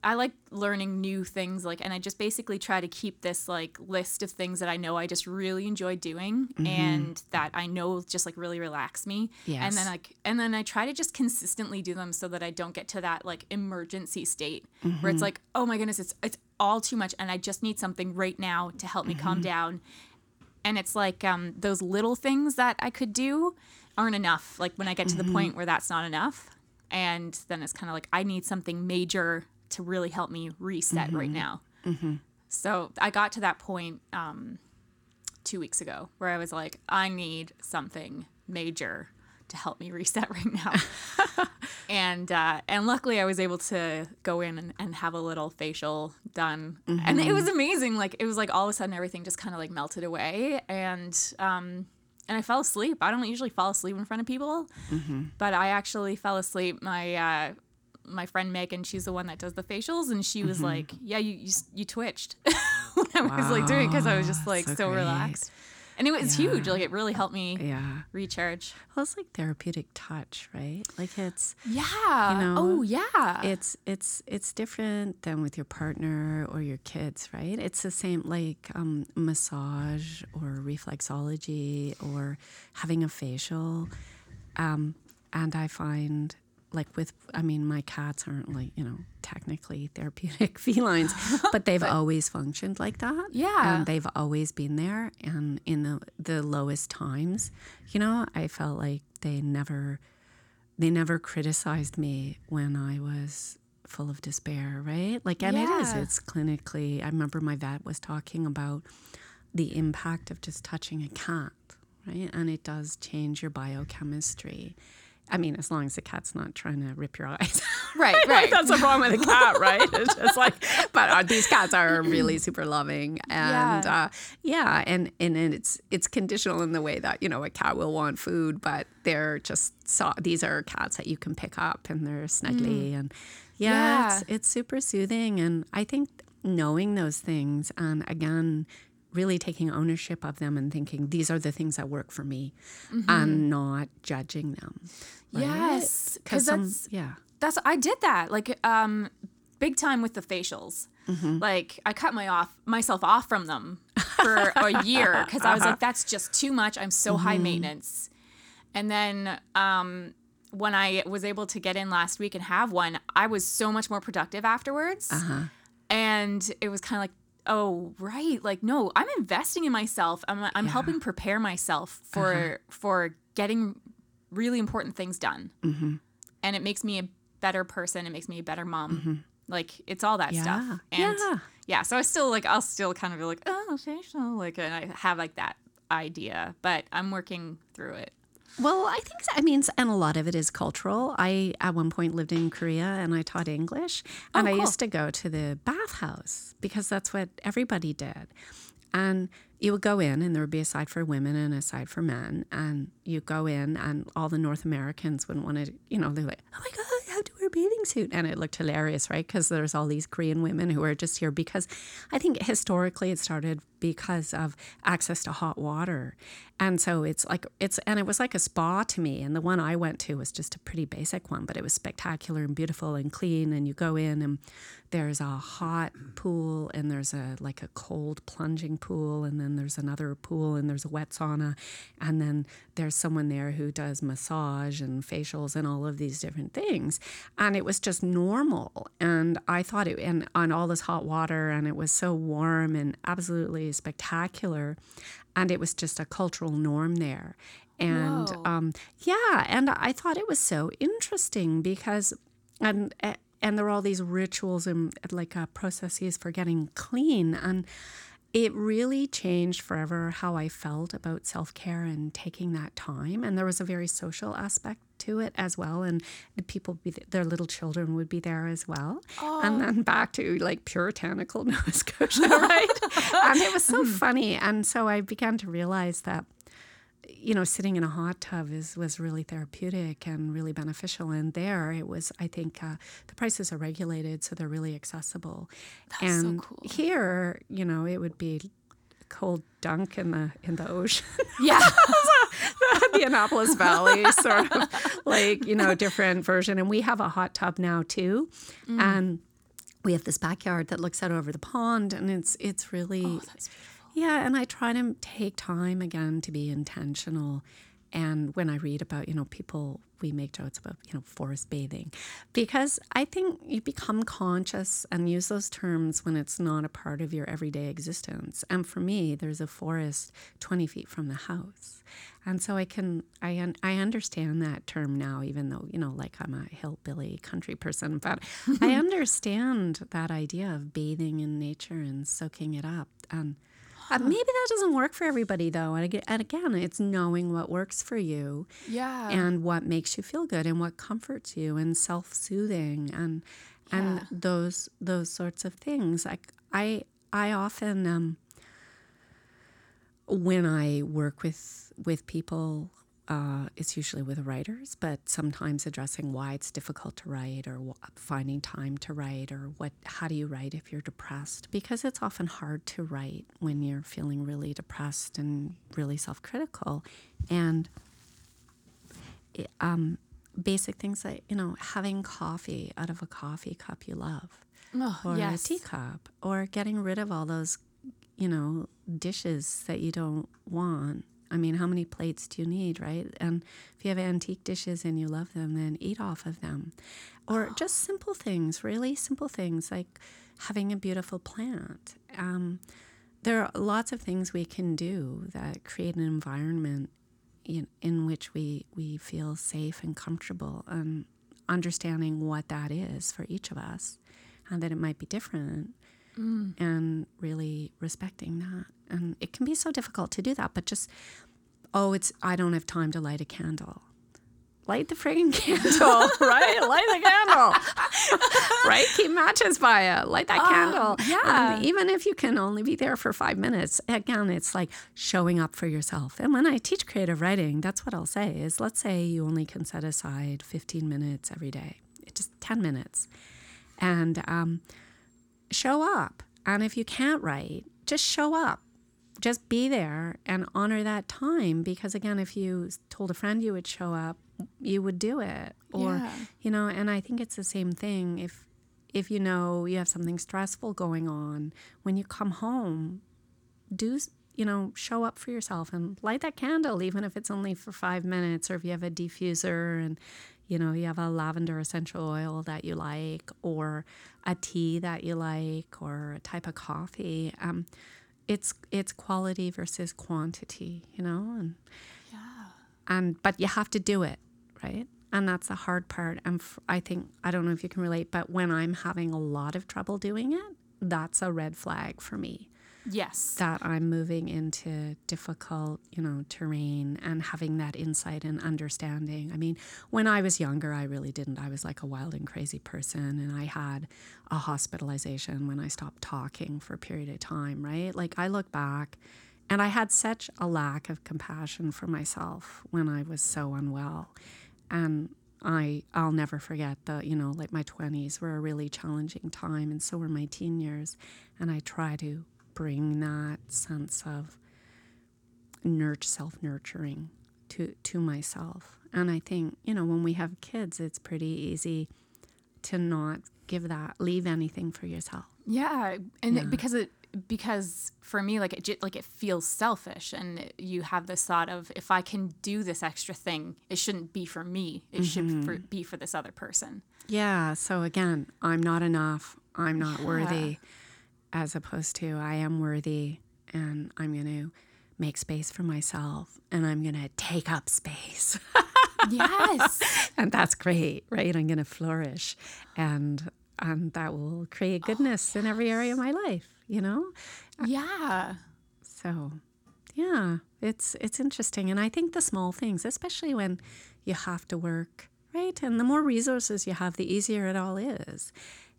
I like learning new things like and I just basically try to keep this like list of things that I know I just really enjoy doing mm-hmm. and that I know just like really relax me. And then like and then I try to just consistently do them so that I don't get to that like emergency state where it's mm-hmm. like, oh my goodness, it's it's all too much and I just need something right now to help me calm mm-hmm. down. And it's like um, those little things that I could do aren't enough. Like when I get to the point where that's not enough, and then it's kind of like I need something major to really help me reset right now. So I got to that point um, two weeks ago where I was like, I need something major to help me [LAUGHS] reset right now. [LAUGHS] and uh, and luckily I was able to go in and, and have a little facial done, and it was amazing. Like it was like all of a sudden everything just kind of like melted away, and um, and I fell asleep. I don't usually fall asleep in front of people, but I actually fell asleep. My uh, my friend Megan, she's the one that does the facials, and she was like, "Yeah, you you, you twitched." [LAUGHS] when I was like doing because I was just like so, so relaxed, and it was huge. Like it really helped me Yeah. recharge. Well, it's like therapeutic touch, right? Like it's Yeah. know, oh yeah. it's it's it's different than with your partner or your kids, right? It's the same like um, massage or reflexology or having a facial. Um, and I find like with I mean my cats aren't like, you know, technically therapeutic [LAUGHS] felines, [LAUGHS] but they've always functioned like that. Yeah. And they've always been there and in the the lowest times, you know, I felt like they never they never criticized me when I was full of despair, right? Like, and it is, it's clinically. I remember my vet was talking about the impact of just touching a cat, right? And it does change your biochemistry. I mean, as long as the cat's not trying to rip your eyes. [LAUGHS] right. Right. That's the problem with a cat, [LAUGHS] right? It's just like, but uh, these cats are [CLEARS THROAT] really super loving, and Yeah. uh, yeah, and and it's it's conditional in the way that you know a cat will want food, but they're just so, these are cats that you can pick up and they're snuggly and yeah, Yeah. It's, it's super soothing, and I think knowing those things and again really taking ownership of them and thinking these are the things that work for me and not judging them right? Yes, 'cause some- that's- yeah That's I did that like um big time with the facials. Mm-hmm. Like I cut my off myself off from them for [LAUGHS] a year because I was Uh-huh. like that's just too much. I'm so high Mm-hmm. maintenance. And then um when I was able to get in last week and have one, I was so much more productive afterwards. Uh-huh. And it was kind of like oh right like no i'm investing in myself i'm, I'm helping prepare myself for Uh-huh. for getting really important things done and it makes me a better person. It makes me a better mom. Like it's all that stuff. Yeah. And Yeah. yeah, so I still like I'll still kind of be like, oh, facial, like, and I have like that idea, but I'm working through it. Well, I think, I mean, and a lot of it is cultural. I, at one point, lived in Korea and I taught English. Oh, and I cool. used to go to the bathhouse because that's what everybody did. And you would go in, and there would be a side for women and a side for men. And you go in, and all the North Americans wouldn't want to, you know, they're like, oh my God, I have to wear a bathing suit. And it looked hilarious, right? Because there's all these Korean women who are just here because I think historically it started because of access to hot water. And so it's like, it's, and it was like a spa to me. And the one I went to was just a pretty basic one, but it was spectacular and beautiful and clean. And you go in, and there's a hot pool, and there's a like a cold plunging pool, and then there's another pool, and there's a wet sauna. And then there's someone there who does massage and facials and all of these different things. And it was just normal. And I thought it, and on all this hot water, and it was so warm and absolutely spectacular. And it was just a cultural norm there. And um, yeah, and I thought it was so interesting because, and and there are all these rituals and like uh, processes for getting clean, and it really changed forever how I felt about self care and taking that time. And there was a very social aspect to it as well. And the people, be, their little children would be there as well. Oh. And then back to like puritanical [LAUGHS] Nova Scotia, [LAUGHS] right? and it was so funny. And so I began to realize that you know, sitting in a hot tub is was really therapeutic and really beneficial. And there, it was. I think uh, the prices are regulated, so they're really accessible. That's and so cool. here, you know, it would be cold dunk in the in the ocean. [LAUGHS] Yeah. [LAUGHS] the Annapolis Valley, sort of like you know, different version. And we have a hot tub now too, mm. and we have this backyard that looks out over the pond, and it's it's really. Oh, yeah, and I try to take time again to be intentional. And when I read about, you know, people, we make jokes about, you know, forest bathing, because I think you become conscious and use those terms when it's not a part of your everyday existence. And for me, there's a forest 20 feet from the house. And so I can, I, un, I understand that term now, even though, you know, like I'm a hillbilly country person, [LAUGHS] but I [LAUGHS] understand that idea of bathing in nature and soaking it up. And uh, maybe that doesn't work for everybody, though. And again, it's knowing what works for you, yeah, and what makes you feel good, and what comforts you, and self-soothing, and yeah. and those those sorts of things. Like I, I often, um, when I work with with people uh, it's usually with writers, but sometimes addressing why it's difficult to write or finding time to write or what how do you write if you're depressed? Because it's often hard to write when you're feeling really depressed and really self-critical. And um, basic things like you know having coffee out of a coffee cup you love oh, or yes. a teacup or getting rid of all those you know dishes that you don't want I mean, how many plates do you need, right? And if you have antique dishes and you love them, then eat off of them. Or oh. just simple things, really simple things like having a beautiful plant. Um, there are lots of things we can do that create an environment in, in which we, we feel safe and comfortable and understanding what that is for each of us and that it might be different mm. and really respecting that. And it can be so difficult to do that, but just, oh, it's, I don't have time to light a candle. Light the frigging [LAUGHS] candle, [LAUGHS] right? Light the candle, [LAUGHS] right? Keep matches by it. Light that oh, candle. Yeah. And even if you can only be there for five minutes, again, it's like showing up for yourself. And when I teach creative writing, that's what I'll say is let's say you only can set aside 15 minutes every day, It's just 10 minutes. And um, show up. And if you can't write, just show up. Just be there and honor that time because, again, if you told a friend you would show up, you would do it. Or, yeah. you know, and I think it's the same thing. If, if you know you have something stressful going on, when you come home, do you know, show up for yourself and light that candle, even if it's only for five minutes, or if you have a diffuser and, you know, you have a lavender essential oil that you like, or a tea that you like, or a type of coffee. Um, it's it's quality versus quantity, you know, and yeah, and but you have to do it, right? And that's the hard part. And f- I think I don't know if you can relate, but when I'm having a lot of trouble doing it, that's a red flag for me Yes. that I'm moving into difficult, you know, terrain and having that insight and understanding. I mean, when I was younger, I really didn't. I was like a wild and crazy person, and I had a hospitalization when I stopped talking for a period of time, right? Like, I look back and I had such a lack of compassion for myself when I was so unwell. And I I'll never forget the you know like my 20s were a really challenging time and so were my teen years and I try to bring that sense of nurture self nurturing to to myself. And I think, you know, when we have kids, it's pretty easy to not give that leave anything for yourself. Yeah, and Yeah. because it because for me like it like it feels selfish and you have this thought of if I can do this extra thing, it shouldn't be for me. It should mm-hmm. for, be for this other person. Yeah, so again, I'm not enough. I'm not Yeah. worthy as opposed to I am worthy and I'm going to make space for myself and I'm going to take up space. Yes. [LAUGHS] and that's great, right? I'm going to flourish. And and that will create oh, goodness in every area of my life, you know? Uh, yeah. So, yeah, it's it's interesting and I think the small things, especially when you have to work, right? And the more resources you have, the easier it all is.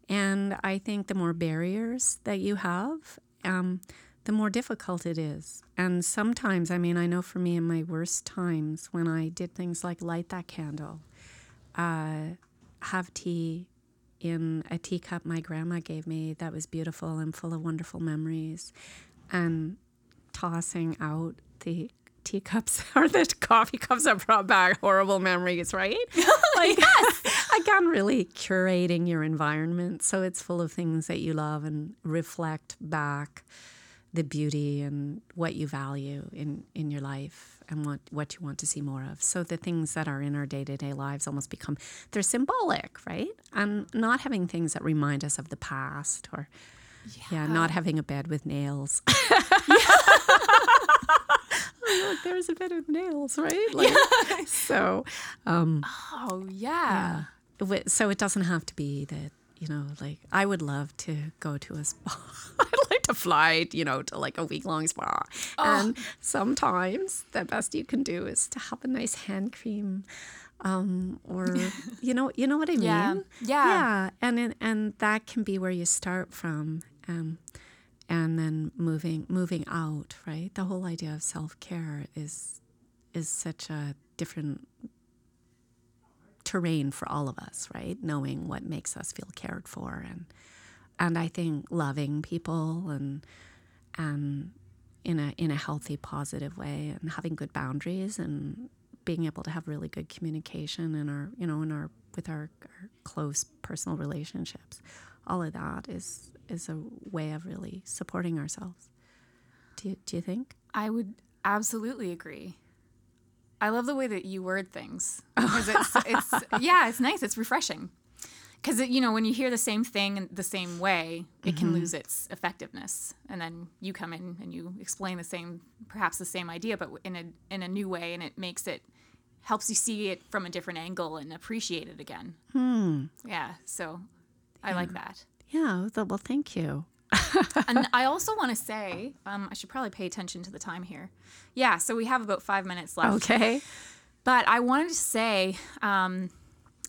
And I think the more barriers that you have, um, the more difficult it is. And sometimes, I mean, I know for me in my worst times when I did things like light that candle, uh, have tea in a teacup my grandma gave me that was beautiful and full of wonderful memories, and tossing out the teacups [LAUGHS] or the coffee cups that brought back horrible memories, right? [LAUGHS] like, again, really curating your environment so it's full of things that you love and reflect back the beauty and what you value in, in your life and what, what you want to see more of. So the things that are in our day to day lives almost become, they're symbolic, right? And not having things that remind us of the past or, yeah, yeah not having a bed with nails. look, [LAUGHS] [LAUGHS] there's a bed with nails, right? Like, yeah. So, um, oh, yeah. yeah. So it doesn't have to be that you know, like I would love to go to a spa. [LAUGHS] I'd like to fly, you know, to like a week long spa. Oh. And sometimes the best you can do is to have a nice hand cream. Um, or [LAUGHS] you know, you know what I mean? Yeah, yeah, yeah. And and that can be where you start from, um, and then moving moving out. Right, the whole idea of self care is is such a different terrain for all of us, right? Knowing what makes us feel cared for and and I think loving people and and in a in a healthy, positive way and having good boundaries and being able to have really good communication in our you know in our with our, our close personal relationships. All of that is is a way of really supporting ourselves. Do you, do you think? I would absolutely agree. I love the way that you word things [LAUGHS] because it's, it's yeah, it's nice. It's refreshing because you know when you hear the same thing in the same way, it mm-hmm. can lose its effectiveness, and then you come in and you explain the same, perhaps the same idea, but in a in a new way, and it makes it helps you see it from a different angle and appreciate it again. Hmm. Yeah, so I like that. Yeah, well, thank you. And I also want to say, um, I should probably pay attention to the time here. Yeah, so we have about five minutes left. Okay. But I wanted to say, um,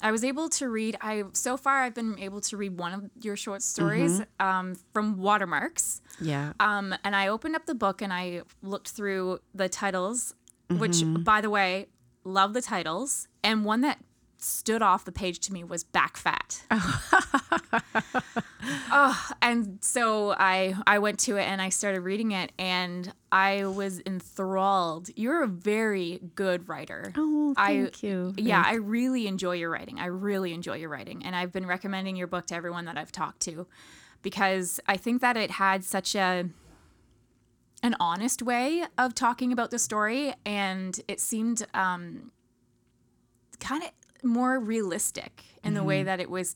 I was able to read. I so far I've been able to read one of your short stories mm-hmm. um, from Watermarks. Yeah. Um, and I opened up the book and I looked through the titles, mm-hmm. which, by the way, love the titles. And one that stood off the page to me was back fat. [LAUGHS] oh, and so I I went to it and I started reading it and I was enthralled. You're a very good writer. Oh, thank I, you. Yeah, I really enjoy your writing. I really enjoy your writing, and I've been recommending your book to everyone that I've talked to because I think that it had such a an honest way of talking about the story, and it seemed um, kind of more realistic in the mm-hmm. way that it was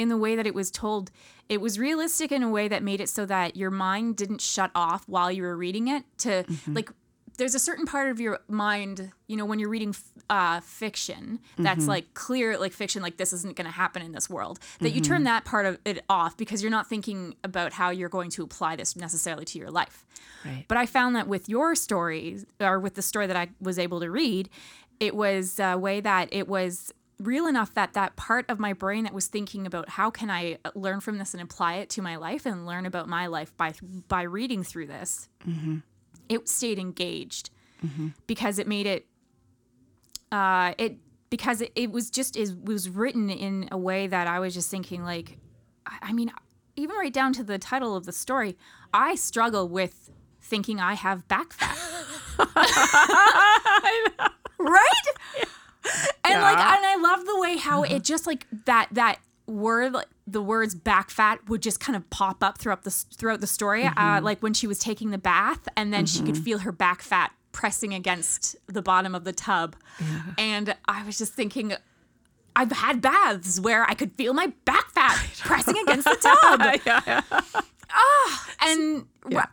in the way that it was told it was realistic in a way that made it so that your mind didn't shut off while you were reading it to mm-hmm. like there's a certain part of your mind you know when you're reading uh, fiction that's mm-hmm. like clear like fiction like this isn't going to happen in this world that you turn mm-hmm. that part of it off because you're not thinking about how you're going to apply this necessarily to your life right. but i found that with your story or with the story that i was able to read it was a way that it was real enough that that part of my brain that was thinking about how can I learn from this and apply it to my life and learn about my life by by reading through this, mm-hmm. it stayed engaged mm-hmm. because it made it uh, it because it, it was just it was written in a way that I was just thinking like I mean even right down to the title of the story I struggle with thinking I have back fat. [LAUGHS] [LAUGHS] right? And [LAUGHS] yeah. like and I love the way how it just like that that word like, the words back fat would just kind of pop up throughout the throughout the story uh, mm-hmm. uh, like when she was taking the bath and then mm-hmm. she could mm-hmm. feel her back fat pressing against the bottom of the tub yeah. and i was just thinking i've had baths where i could feel my back fat [LAUGHS] pressing against the tub yeah, [LAUGHS] yeah. ah and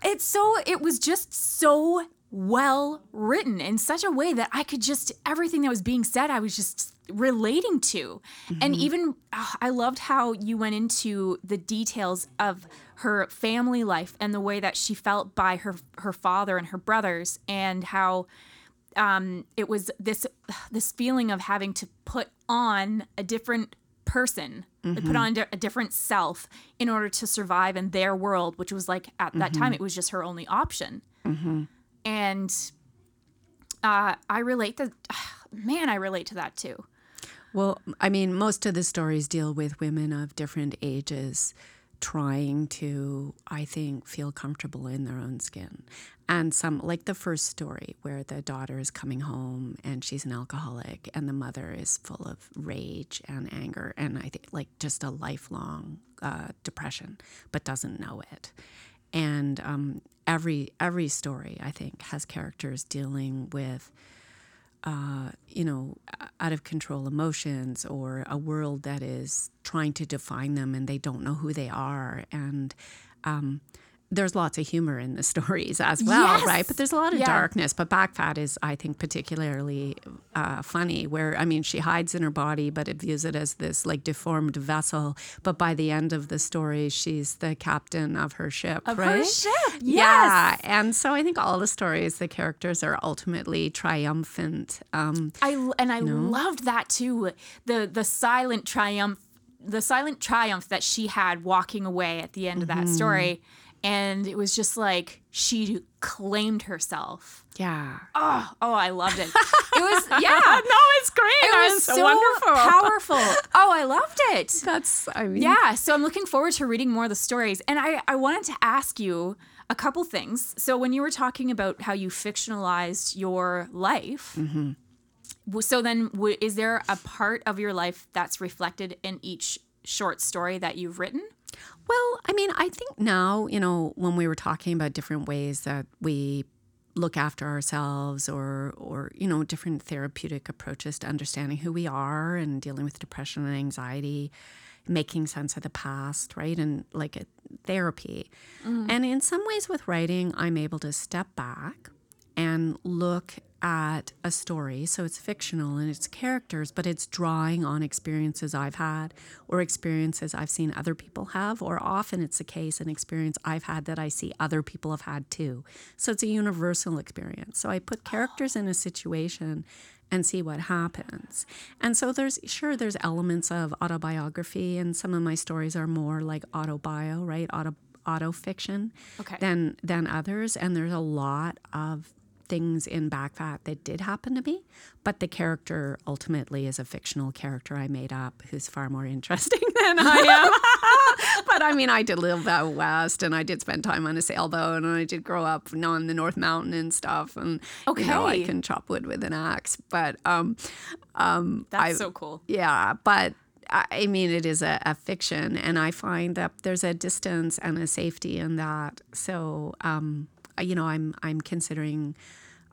it's so it was just so well written in such a way that I could just everything that was being said I was just relating to. And even ah, I loved how you went into the details of her family life and the way that she felt by her her father and her brothers and how um, it was this [SIGHS] this feeling of having to put on a different person like put on a different self in order to survive in their world which was like at that time it was just her only option and uh, i relate to [SIGHS] man i relate to that too Well, I mean, most of the stories deal with women of different ages trying to, I think, feel comfortable in their own skin. And some, like the first story where the daughter is coming home and she's an alcoholic and the mother is full of rage and anger and I think like just a lifelong uh, depression, but doesn't know it. And um, every every story, I think, has characters dealing with uh, you know, out of control emotions or a world that is trying to define them and they don't know who they are. And um, there's lots of humor in the stories as well, Yes! right? But there's a lot of Yeah. darkness. But Backfat is, I think, particularly uh, funny, where I mean, she hides in her body, but it views it as this like deformed vessel. But by the end of the story, she's the captain of her ship, Of her right? ship, Yeah, and so I think all the stories, the characters are ultimately triumphant. Um, I and I loved that too. The the silent triumph, the silent triumph that she had walking away at the end of that story, and it was just like she claimed herself. yeah. Oh, oh, I loved it. It was [LAUGHS] yeah. no, it's great. It was so, wonderful, powerful. Oh, I loved it. [LAUGHS] That's, I mean, Yeah, so I'm looking forward to reading more of the stories. And I, I wanted to ask you a couple things. So, when you were talking about how you fictionalized your life, mm-hmm. w- so then is there a part of your life that's reflected in each short story that you've written? Well, I mean, I think now, you know, when we were talking about different ways that we look after ourselves or or you know different therapeutic approaches to understanding who we are and dealing with depression and anxiety making sense of the past right and like a therapy. Mm-hmm. And in some ways with writing i'm able to step back and look at a story. So it's fictional and it's characters, but it's drawing on experiences I've had or experiences I've seen other people have, or often it's a case, an experience I've had that I see other people have had too. So it's a universal experience. So I put characters in a situation and see what happens. And so there's sure there's elements of autobiography and some of my stories are more like autobio, right? Auto auto fiction Okay. than than others and there's a lot of things in Backfat that did happen to me, but the character ultimately is a fictional character I made up who's far more interesting [LAUGHS] than I am. [LAUGHS] but I mean, I did live out west and I did spend time on a sailboat and I did grow up on the North Mountain and stuff. And, you know, I can chop wood with an axe. But um, um, That's I- so cool. yeah, but I I mean, it is a, a fiction, and I find that there's a distance and a safety in that. So, um, you know, I'm I'm considering,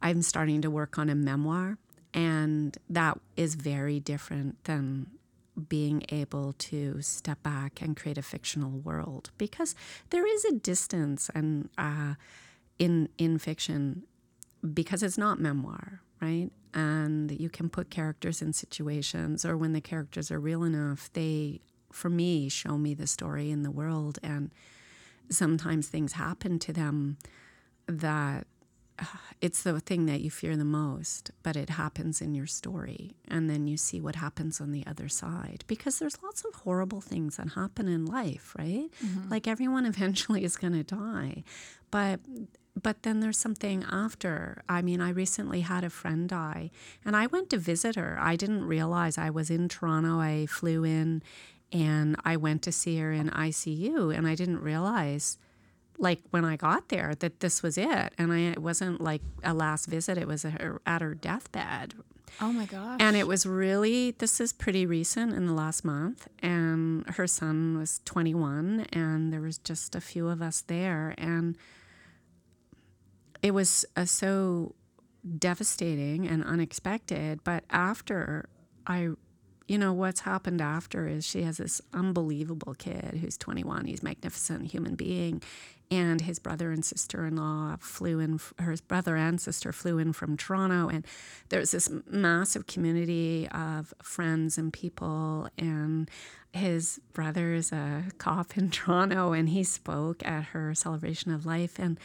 I'm starting to work on a memoir, and that is very different than being able to step back and create a fictional world because there is a distance and uh, in in fiction because it's not memoir, right? And you can put characters in situations, or when the characters are real enough, they, for me, show me the story in the world. And sometimes things happen to them that uh, it's the thing that you fear the most, but it happens in your story. And then you see what happens on the other side because there's lots of horrible things that happen in life, right? Like everyone [LAUGHS] eventually is going to die. But but then there's something after. I mean, I recently had a friend die and I went to visit her. I didn't realize I was in Toronto. I flew in and I went to see her in ICU and I didn't realize like when I got there that this was it. And I it wasn't like a last visit, it was her, at her deathbed. Oh my gosh. And it was really, this is pretty recent in the last month. And her son was 21, and there was just a few of us there. And it was uh, so devastating and unexpected. But after I you know, what's happened after is she has this unbelievable kid who's 21. He's a magnificent human being. And his brother and sister in law flew in, her brother and sister flew in from Toronto. And there's this massive community of friends and people. And his brother is a cop in [LAUGHS] Toronto and he spoke at her celebration of life. And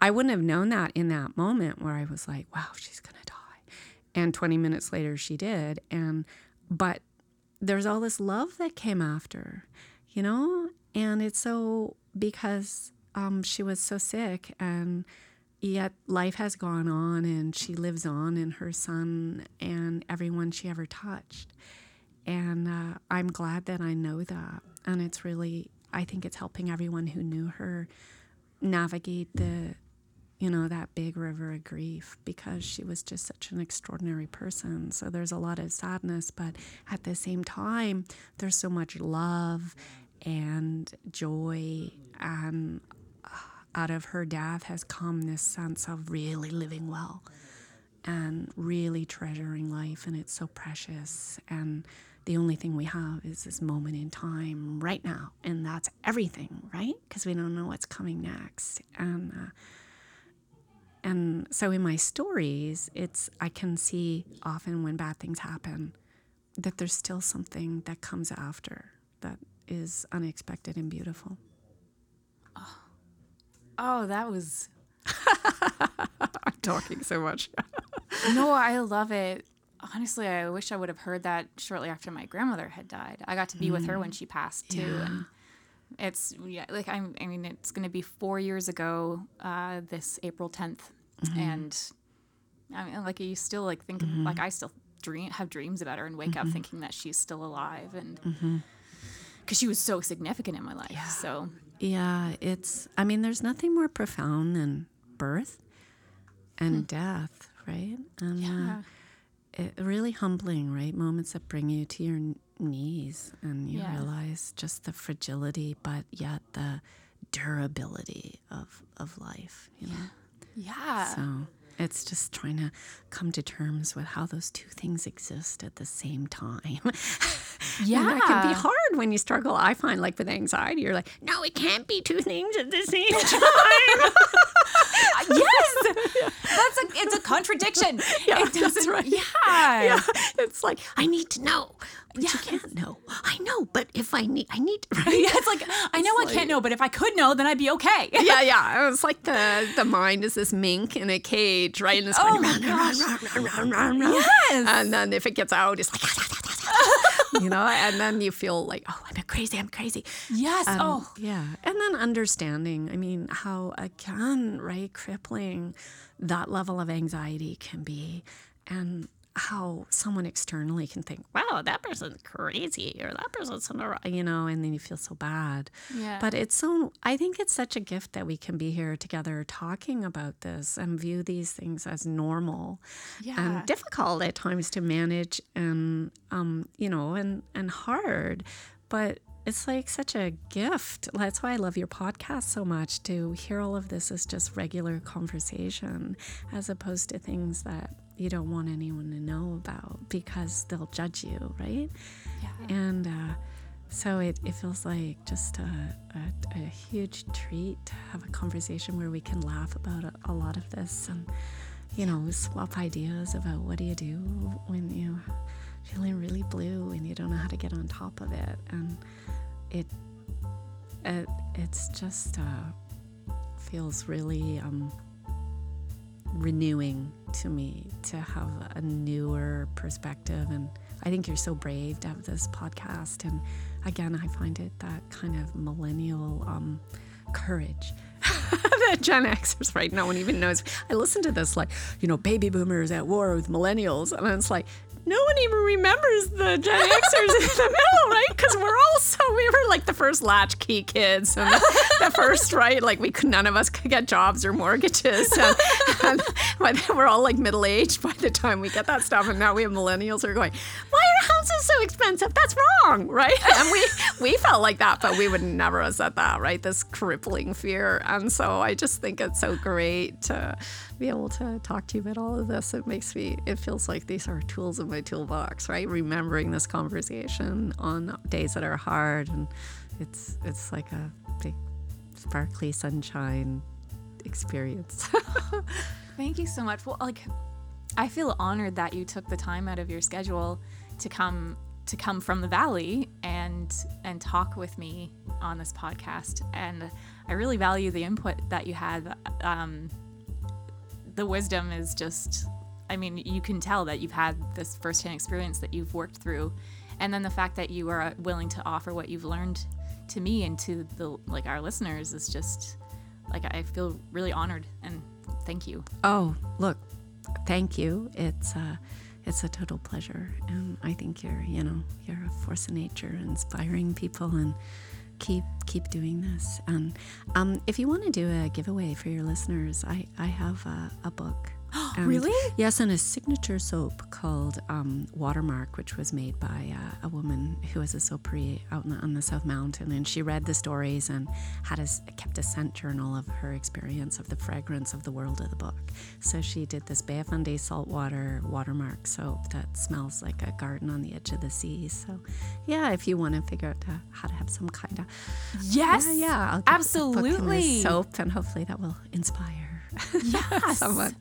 I wouldn't have known that in that moment where I was like, wow, she's going to die. And 20 minutes later, she did. And but there's all this love that came after, you know? And it's so because um, she was so sick and yet life has gone on and she lives on in her son and everyone she ever touched. And uh, I'm glad that I know that. And it's really, I think it's helping everyone who knew her navigate the you know, that big river of grief because she was just such an extraordinary person. So there's a lot of sadness, but at the same time, there's so much love and joy. And uh, out of her death has come this sense of really living well and really treasuring life. And it's so precious. And the only thing we have is this moment in time right now. And that's everything, right? Because we don't know what's coming next. And, uh, and so in my stories, it's I can see often when bad things happen that there's still something that comes after that is unexpected and beautiful. Oh, oh that was. [LAUGHS] I'm talking so much. [LAUGHS] no, I love it. Honestly, I wish I would have heard that shortly after my grandmother had died. I got to be mm. with her when she passed too, yeah. and it's yeah, like I'm, I mean, it's going to be four years ago uh, this April 10th, mm-hmm. and I mean, like you still like think mm-hmm. like I still dream have dreams about her and wake up mm-hmm. thinking that she's still alive, and because mm-hmm. she was so significant in my life. Yeah. So yeah, it's. I mean, there's nothing more profound than birth and hmm. death, right? And uh, yeah. Uh, it, really humbling, right? Moments that bring you to your knees and you yeah. realize just the fragility, but yet the durability of of life. You know. Yeah. So it's just trying to come to terms with how those two things exist at the same time. Yeah. [LAUGHS] and that can be hard when you struggle. I find like with anxiety, you're like, no, it can't be two things at the same [LAUGHS] time. [LAUGHS] [LAUGHS] yes. That's a it's a contradiction. [LAUGHS] Yeah, that's right. Yeah. yeah. It's like, I need to know. But you can't know. I know, but if I need, I need. [LAUGHS] Right? Yeah, it's like I know it's I like, can't know, but if I could know, then I'd be okay. yeah, yeah. It's like the the mind is this mink in a cage, right? And it's oh going round, round, round, round, round, round, Yes. And then if it gets out, it's like. You know, and then you feel like, oh, I'm crazy, I'm crazy. Yes. Um, oh, yeah. And then understanding, I mean, how again, right, crippling that level of anxiety can be, and how someone externally can think, wow, that person's crazy or that person's, you know, and then you feel so bad. Yeah. But it's so, I think it's such a gift that we can be here together talking about this and view these things as normal yeah. and difficult at times to manage and, um, you know, and, and hard. But it's like such a gift. That's why I love your podcast so much to hear all of this as just regular conversation as opposed to things that you don't want anyone to know about because they'll judge you, right? Yeah. And uh, so it, it feels like just a, a, a, huge treat to have a conversation where we can laugh about a, a lot of this and, you know, swap ideas about what do you do when you're feeling really blue and you don't know how to get on top of it. And it, it it's just uh, feels really um, renewing to me to have a newer perspective. And I think you're so brave to have this podcast. And again, I find it that kind of millennial um, courage. [LAUGHS] that Gen Xers, right? No one even knows. I listen to this like, you know, baby boomers at war with millennials. And it's like, no one even remembers the Gen Xers in the middle, right? Because we're all like the first latchkey kids and the, the, first right, like we could none of us could get jobs or mortgages, and, and we're all like middle aged by the time we get that stuff, and now we have millennials who are going, why house is so expensive. That's wrong, right? [LAUGHS] And we we felt like that, but we would never have said that, right? This crippling fear. And so I just think it's so great to be able to talk to you about all of this. It makes me it feels like these are tools in my toolbox, right? Remembering this conversation on days that are hard and it's it's like a big sparkly sunshine experience. [LAUGHS] Thank you so much. Well, like, I feel honored that you took the time out of your schedule to come to come from the valley and and talk with me on this podcast. And I really value the input that you had. Um, the wisdom is just, I mean, you can tell that you've had this firsthand experience that you've worked through, and then the fact that you are willing to offer what you've learned to me and to the like our listeners is just like I feel really honored and thank you. Oh, look, thank you. It's uh, it's a total pleasure, and I think you're, you know, you're a force of nature, inspiring people, and keep keep doing this. And um, if you want to do a giveaway for your listeners, I I have a, a book. [GASPS] And- Really? Yes, and a signature soap called um, Watermark, which was made by uh, a woman who was a soapery out in the, on the South Mountain, and she read the stories and had a, kept a scent journal of her experience of the fragrance of the world of the book. So she did this Bay of Fundy saltwater watermark soap that smells like a garden on the edge of the sea. So, yeah, if you want to figure out uh, how to have some kind of Yes. yeah, yeah, I'll get book Absolutely. soap, and hopefully that will inspire [LAUGHS] Yes. someone.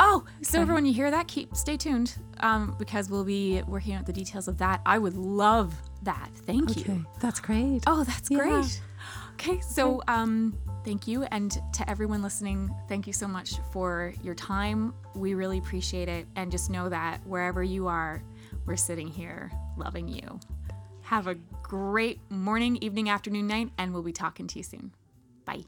Oh, so everyone, you hear that? Keep stay tuned, um, because we'll be working out the details of that. I would love that. Thank Okay, you. that's great. Oh, that's Yeah. great. Okay, so um, thank you, and to everyone listening, thank you so much for your time. We really appreciate it, and just know that wherever you are, we're sitting here loving you. Have a great morning, evening, afternoon, night, and we'll be talking to you soon. Bye.